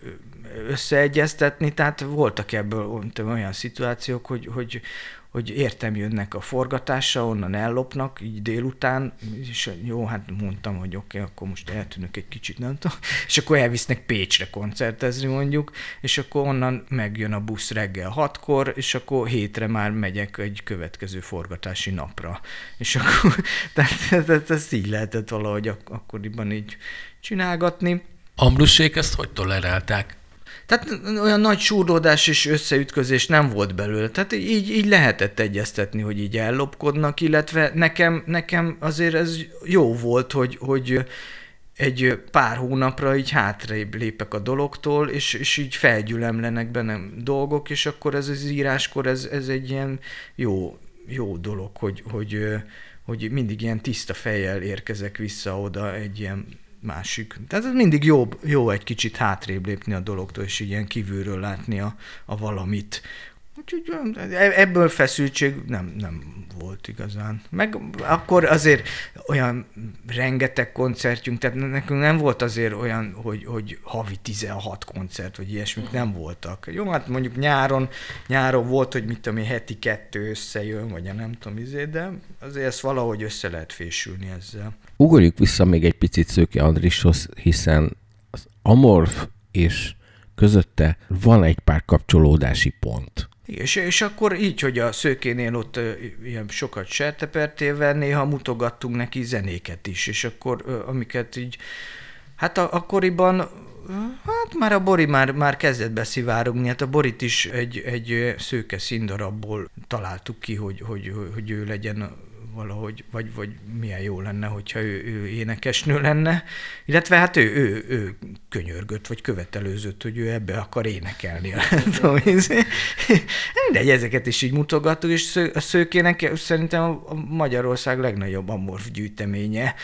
összeegyeztetni, tehát voltak ebből olyan szituációk, hogy, hogy, hogy értem jönnek a forgatásra, onnan ellopnak, így délután, és jó, hát mondtam, hogy oké, okay, akkor most eltűnök egy kicsit, nem tudom, és akkor elvisznek Pécsre koncertezni mondjuk, és akkor onnan megjön a busz reggel hatkor, és akkor hétre már megyek egy következő forgatási napra. És akkor, (laughs) tehát, tehát ezt így lehetett valahogy ak- akkoriban így csinálgatni. Ambrusék ezt hogy tolerálták? Tehát olyan nagy súrlódás és összeütközés nem volt belőle. Tehát így, így lehetett egyeztetni, hogy így ellopkodnak, illetve nekem, nekem azért ez jó volt, hogy, hogy egy pár hónapra így hátrébb lépek a dologtól, és, és így felgyülemlenek bennem dolgok, és akkor ez az íráskor, ez, ez egy ilyen jó, jó dolog, hogy, hogy, hogy mindig ilyen tiszta fejjel érkezek vissza oda egy ilyen másik. Tehát ez mindig jó, jó egy kicsit hátrébb lépni a dologtól, és ilyen kívülről látni a, a valamit. Úgyhogy e, ebből feszültség nem, nem volt igazán. Meg akkor azért olyan rengeteg koncertjünk, tehát nekünk nem volt azért olyan, hogy, hogy havi 16 koncert, vagy ilyesmik nem voltak. Jó, hát mondjuk nyáron, nyáron volt, hogy mit tudom én, heti kettő összejön, vagy nem tudom, izé, de azért ezt valahogy össze lehet fésülni ezzel. Ugorjuk vissza még egy picit Szőke Andrishoz, hiszen az Amorf és közötte van egy pár kapcsolódási pont. És, és akkor így, hogy a szőkénél ott ilyen sokat sertepertével, néha mutogattunk neki zenéket is, és akkor amiket így, hát a, akkoriban Hát már a Bori már, már kezdett beszivárogni, hát a Borit is egy, egy szőke színdarabból találtuk ki, hogy, hogy, hogy ő legyen valahogy, vagy, vagy milyen jó lenne, hogyha ő, ő énekesnő lenne, illetve hát ő, ő, ő könyörgött, vagy követelőzött, hogy ő ebbe akar énekelni. (laughs) (laughs) (laughs) De ezeket is így mutogattuk, és a szőkének szerintem a Magyarország legnagyobb amorf gyűjteménye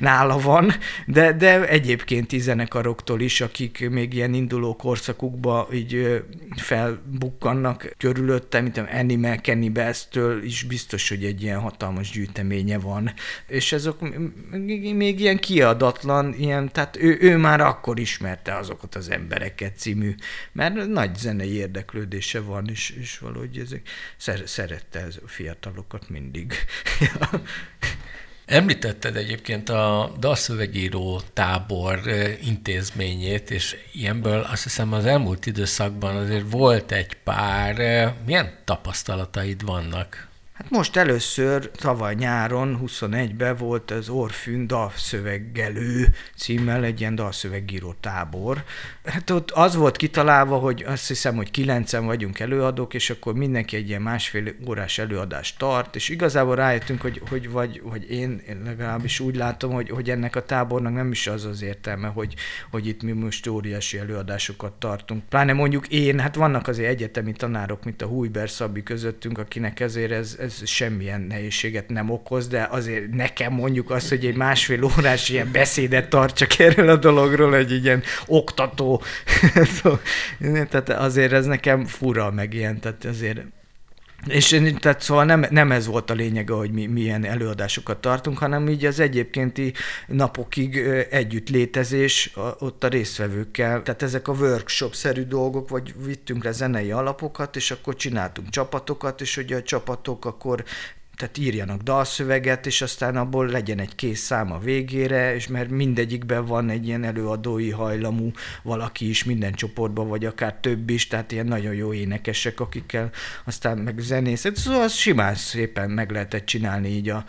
nála van, de, de egyébként zenekaroktól is, akik még ilyen induló korszakukba így felbukkannak körülöttem, mint Animal Cannibals-től is biztos, hogy egy ilyen hatalmas hatalmas gyűjteménye van, és ezek még ilyen kiadatlan, ilyen, tehát ő, ő már akkor ismerte azokat az embereket című, mert nagy zenei érdeklődése van, és, és valahogy ezek szerette ez a fiatalokat mindig. (laughs) Említetted egyébként a dalszövegíró tábor intézményét, és ilyenből azt hiszem az elmúlt időszakban azért volt egy pár. Milyen tapasztalataid vannak? Hát most először tavaly nyáron, 21-ben volt az Orfűn dalszöveggelő címmel egy ilyen dalszöveggíró tábor. Hát ott az volt kitalálva, hogy azt hiszem, hogy kilencen vagyunk előadók, és akkor mindenki egy ilyen másfél órás előadást tart, és igazából rájöttünk, hogy, hogy vagy, vagy én legalábbis úgy látom, hogy, hogy ennek a tábornak nem is az az értelme, hogy, hogy itt mi most óriási előadásokat tartunk. Pláne mondjuk én, hát vannak azért egyetemi tanárok, mint a Hújber Szabi közöttünk, akinek ezért ez, ez semmilyen nehézséget nem okoz, de azért nekem mondjuk az, hogy egy másfél órás ilyen beszédet tartsak erről a dologról, egy ilyen oktató, (laughs) tehát azért ez nekem fura meg ilyen, tehát azért és tehát szóval nem, nem ez volt a lényeg, hogy mi milyen előadásokat tartunk, hanem így az egyébkénti napokig együtt létezés ott a résztvevőkkel. Tehát ezek a workshop-szerű dolgok, vagy vittünk le zenei alapokat, és akkor csináltunk csapatokat, és hogy a csapatok akkor tehát írjanak dalszöveget, és aztán abból legyen egy kész szám a végére, és mert mindegyikben van egy ilyen előadói hajlamú valaki is minden csoportban, vagy akár több is, tehát ilyen nagyon jó énekesek, akikkel aztán meg zenészek, szóval az simán szépen meg lehetett csinálni így a,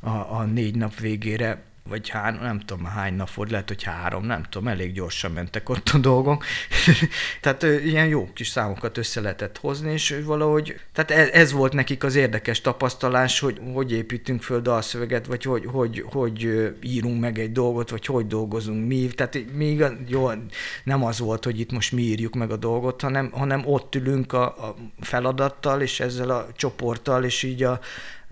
a, a négy nap végére vagy hány, nem tudom hány nap volt, lehet, hogy három, nem tudom, elég gyorsan mentek ott a dolgok. (laughs) tehát ilyen jó kis számokat össze lehetett hozni, és valahogy, tehát ez, ez volt nekik az érdekes tapasztalás, hogy hogy építünk föl dalszöveget, vagy hogy, hogy, hogy írunk meg egy dolgot, vagy hogy dolgozunk mi. Tehát még jó, nem az volt, hogy itt most mi írjuk meg a dolgot, hanem, hanem ott ülünk a, a feladattal, és ezzel a csoporttal, és így a,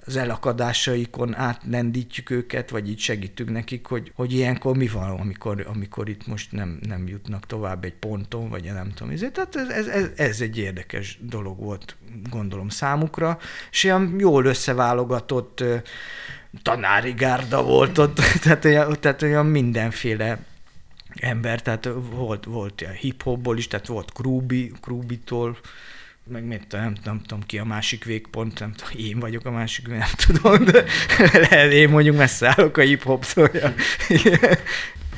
az elakadásaikon átlendítjük őket, vagy így segítünk nekik, hogy, hogy ilyenkor mi van, amikor, amikor itt most nem, nem jutnak tovább egy ponton, vagy nem tudom. Ezért, tehát ez, ez, ez, egy érdekes dolog volt, gondolom számukra, és ilyen jól összeválogatott tanári gárda volt ott, (laughs) tehát olyan, tehát olyan mindenféle ember, tehát volt, volt hip-hopból is, tehát volt Krubi, Krubitól, meg mit, nem, nem tudom ki a másik végpont, nem tudom, én vagyok a másik, nem tudom, de (laughs) lehet, én mondjuk messze állok a hip-hoptól.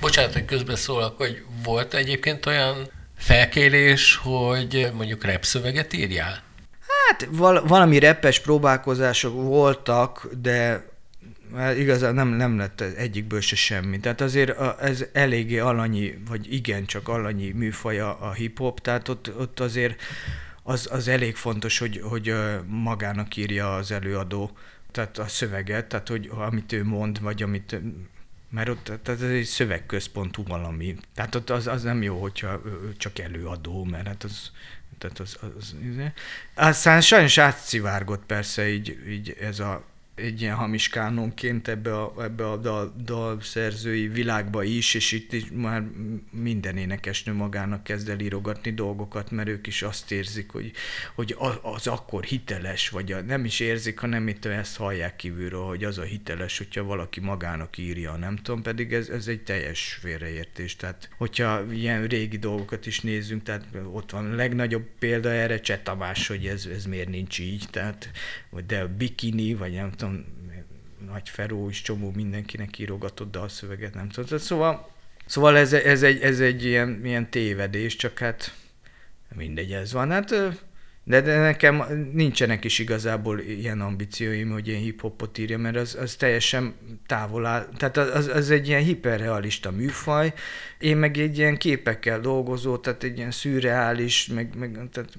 Bocsánat, hogy közbeszólok, hogy volt egyébként olyan felkérés, hogy mondjuk repszöveget írjál? Hát val- valami repes próbálkozások voltak, de hát igazán nem, nem lett egyikből se semmi. Tehát azért a, ez eléggé alanyi, vagy igen, csak alanyi műfaja a hip-hop, tehát ott, ott azért az, az elég fontos, hogy, hogy magának írja az előadó, tehát a szöveget, tehát hogy amit ő mond, vagy amit mert ott tehát ez egy szövegközpontú valami. Tehát ott az, az nem jó, hogyha csak előadó, mert hát az, tehát az, az, az izé. aztán sajnos átszivárgott persze így, így ez a egy ilyen hamis kánonként ebbe a, ebbe a dal, dalszerzői világba is, és itt is már minden énekesnő magának kezd el írogatni dolgokat, mert ők is azt érzik, hogy, hogy az akkor hiteles, vagy a, nem is érzik, hanem itt ezt hallják kívülről, hogy az a hiteles, hogyha valaki magának írja, nem tudom, pedig ez, ez egy teljes félreértés. Tehát, hogyha ilyen régi dolgokat is nézzünk, tehát ott van a legnagyobb példa erre, Cseh hogy ez, ez miért nincs így, tehát, de a bikini, vagy nem nagy Feró is csomó mindenkinek írogatott szöveget, nem tudom. Szóval, szóval ez, ez, egy, ez egy ilyen, ilyen tévedés, csak hát mindegy, ez van. Hát, de, de nekem nincsenek is igazából ilyen ambícióim, hogy én hip-hopot írja, mert az, az teljesen távol áll. Tehát az, az egy ilyen hiperrealista műfaj. Én meg egy ilyen képekkel dolgozó, tehát egy ilyen szürreális, meg, meg tehát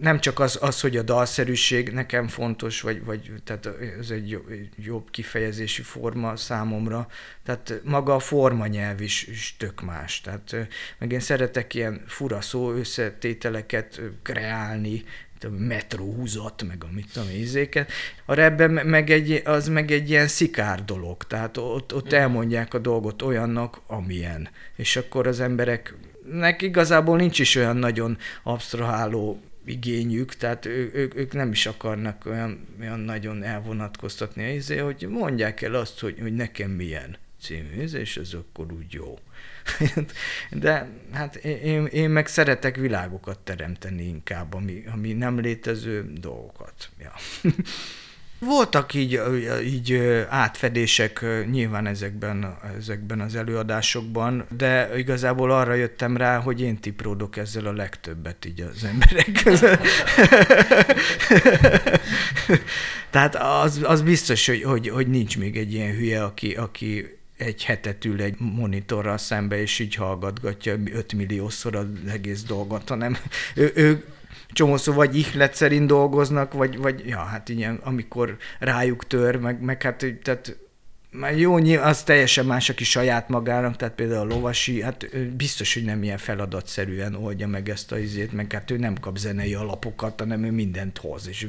nem csak az, az, hogy a dalszerűség nekem fontos, vagy, vagy tehát ez egy jobb kifejezési forma számomra, tehát maga a formanyelv is, is tök más. Tehát meg én szeretek ilyen fura szó összetételeket kreálni, metróhúzat, meg a mit tudom, ízéket. A rebbe meg egy, az meg egy ilyen szikár dolog, tehát ott, ott elmondják a dolgot olyannak, amilyen. És akkor az embereknek igazából nincs is olyan nagyon absztraháló igényük, tehát ő, ők, ők nem is akarnak olyan, olyan nagyon elvonatkoztatni, izé, hogy mondják el azt, hogy, hogy nekem milyen című, és ez akkor úgy jó. (laughs) De hát én, én meg szeretek világokat teremteni inkább, ami, ami nem létező dolgokat. Ja. (laughs) Voltak így, így átfedések nyilván ezekben, ezekben az előadásokban, de igazából arra jöttem rá, hogy én tipródok ezzel a legtöbbet így az emberek között. (laughs) Tehát az, az biztos, hogy, hogy, hogy nincs még egy ilyen hülye, aki, aki egy hetet ül egy monitorral szembe, és így hallgatgatja 5 milliószor az egész dolgot, hanem ő, ő csomószor vagy ihlet szerint dolgoznak, vagy, vagy ja, hát ilyen, amikor rájuk tör, meg, meg hát, tehát már jó, az teljesen más, aki saját magának, tehát például a lovasi, hát biztos, hogy nem ilyen feladatszerűen oldja meg ezt a izét, meg hát ő nem kap zenei alapokat, hanem ő mindent hoz, és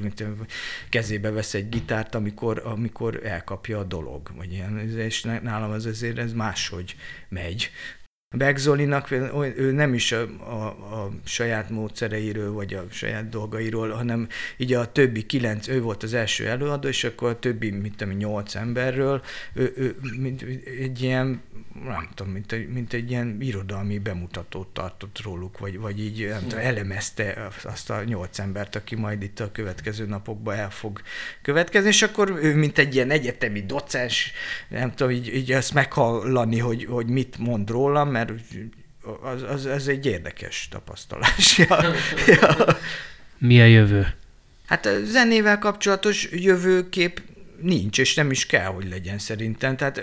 kezébe vesz egy gitárt, amikor, amikor elkapja a dolog, vagy ilyen, és nálam az azért ez máshogy megy. Beck Zolinak ő nem is a, a, a saját módszereiről, vagy a saját dolgairól, hanem így a többi kilenc, ő volt az első előadó, és akkor a többi, mint tudom, nyolc emberről, ő, ő mint egy ilyen, nem tudom, mint egy, mint egy ilyen irodalmi bemutatót tartott róluk, vagy, vagy így nem tudom, elemezte azt a nyolc embert, aki majd itt a következő napokban el fog következni, és akkor ő, mint egy ilyen egyetemi docens, nem tudom, így, így ezt meghallani, hogy, hogy mit mond rólam, mert az, az, ez egy érdekes tapasztalás. (laughs) ja, ja. Mi a jövő? Hát a zenével kapcsolatos jövőkép nincs, és nem is kell, hogy legyen szerintem. Tehát,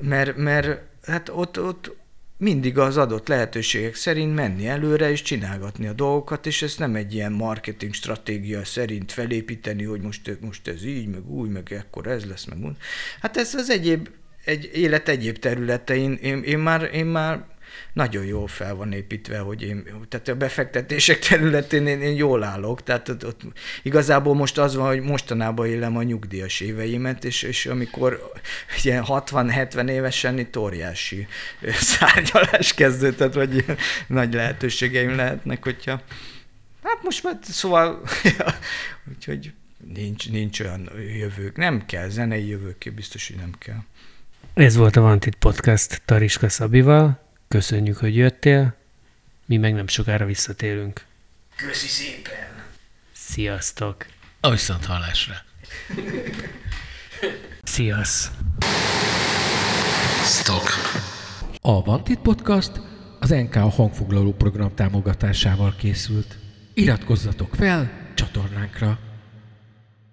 mert, mert hát ott, ott mindig az adott lehetőségek szerint menni előre és csinálgatni a dolgokat, és ezt nem egy ilyen marketing stratégia szerint felépíteni, hogy most, most ez így, meg úgy, meg ekkor ez lesz, meg úgy. Hát ez az egyéb, egy élet egyéb területein, én, én, már, én már nagyon jól fel van építve, hogy én, tehát a befektetések területén én, én jól állok, tehát ott, ott, igazából most az van, hogy mostanában élem a nyugdíjas éveimet, és, és amikor ilyen 60-70 évesen itt óriási (laughs) szárnyalás kezdődött, vagy ilyen (laughs) nagy lehetőségeim lehetnek, hogyha hát most már szóval, (laughs) úgyhogy nincs, nincs olyan jövők, nem kell, zenei jövők, biztos, hogy nem kell. Ez volt a Vantit Podcast Tariska Szabival. Köszönjük, hogy jöttél. Mi meg nem sokára visszatérünk. Köszi szépen! Sziasztok! A viszont hallásra. (laughs) Sziasz! Stock. A Vantit Podcast az NK a hangfoglaló program támogatásával készült. Iratkozzatok fel csatornánkra!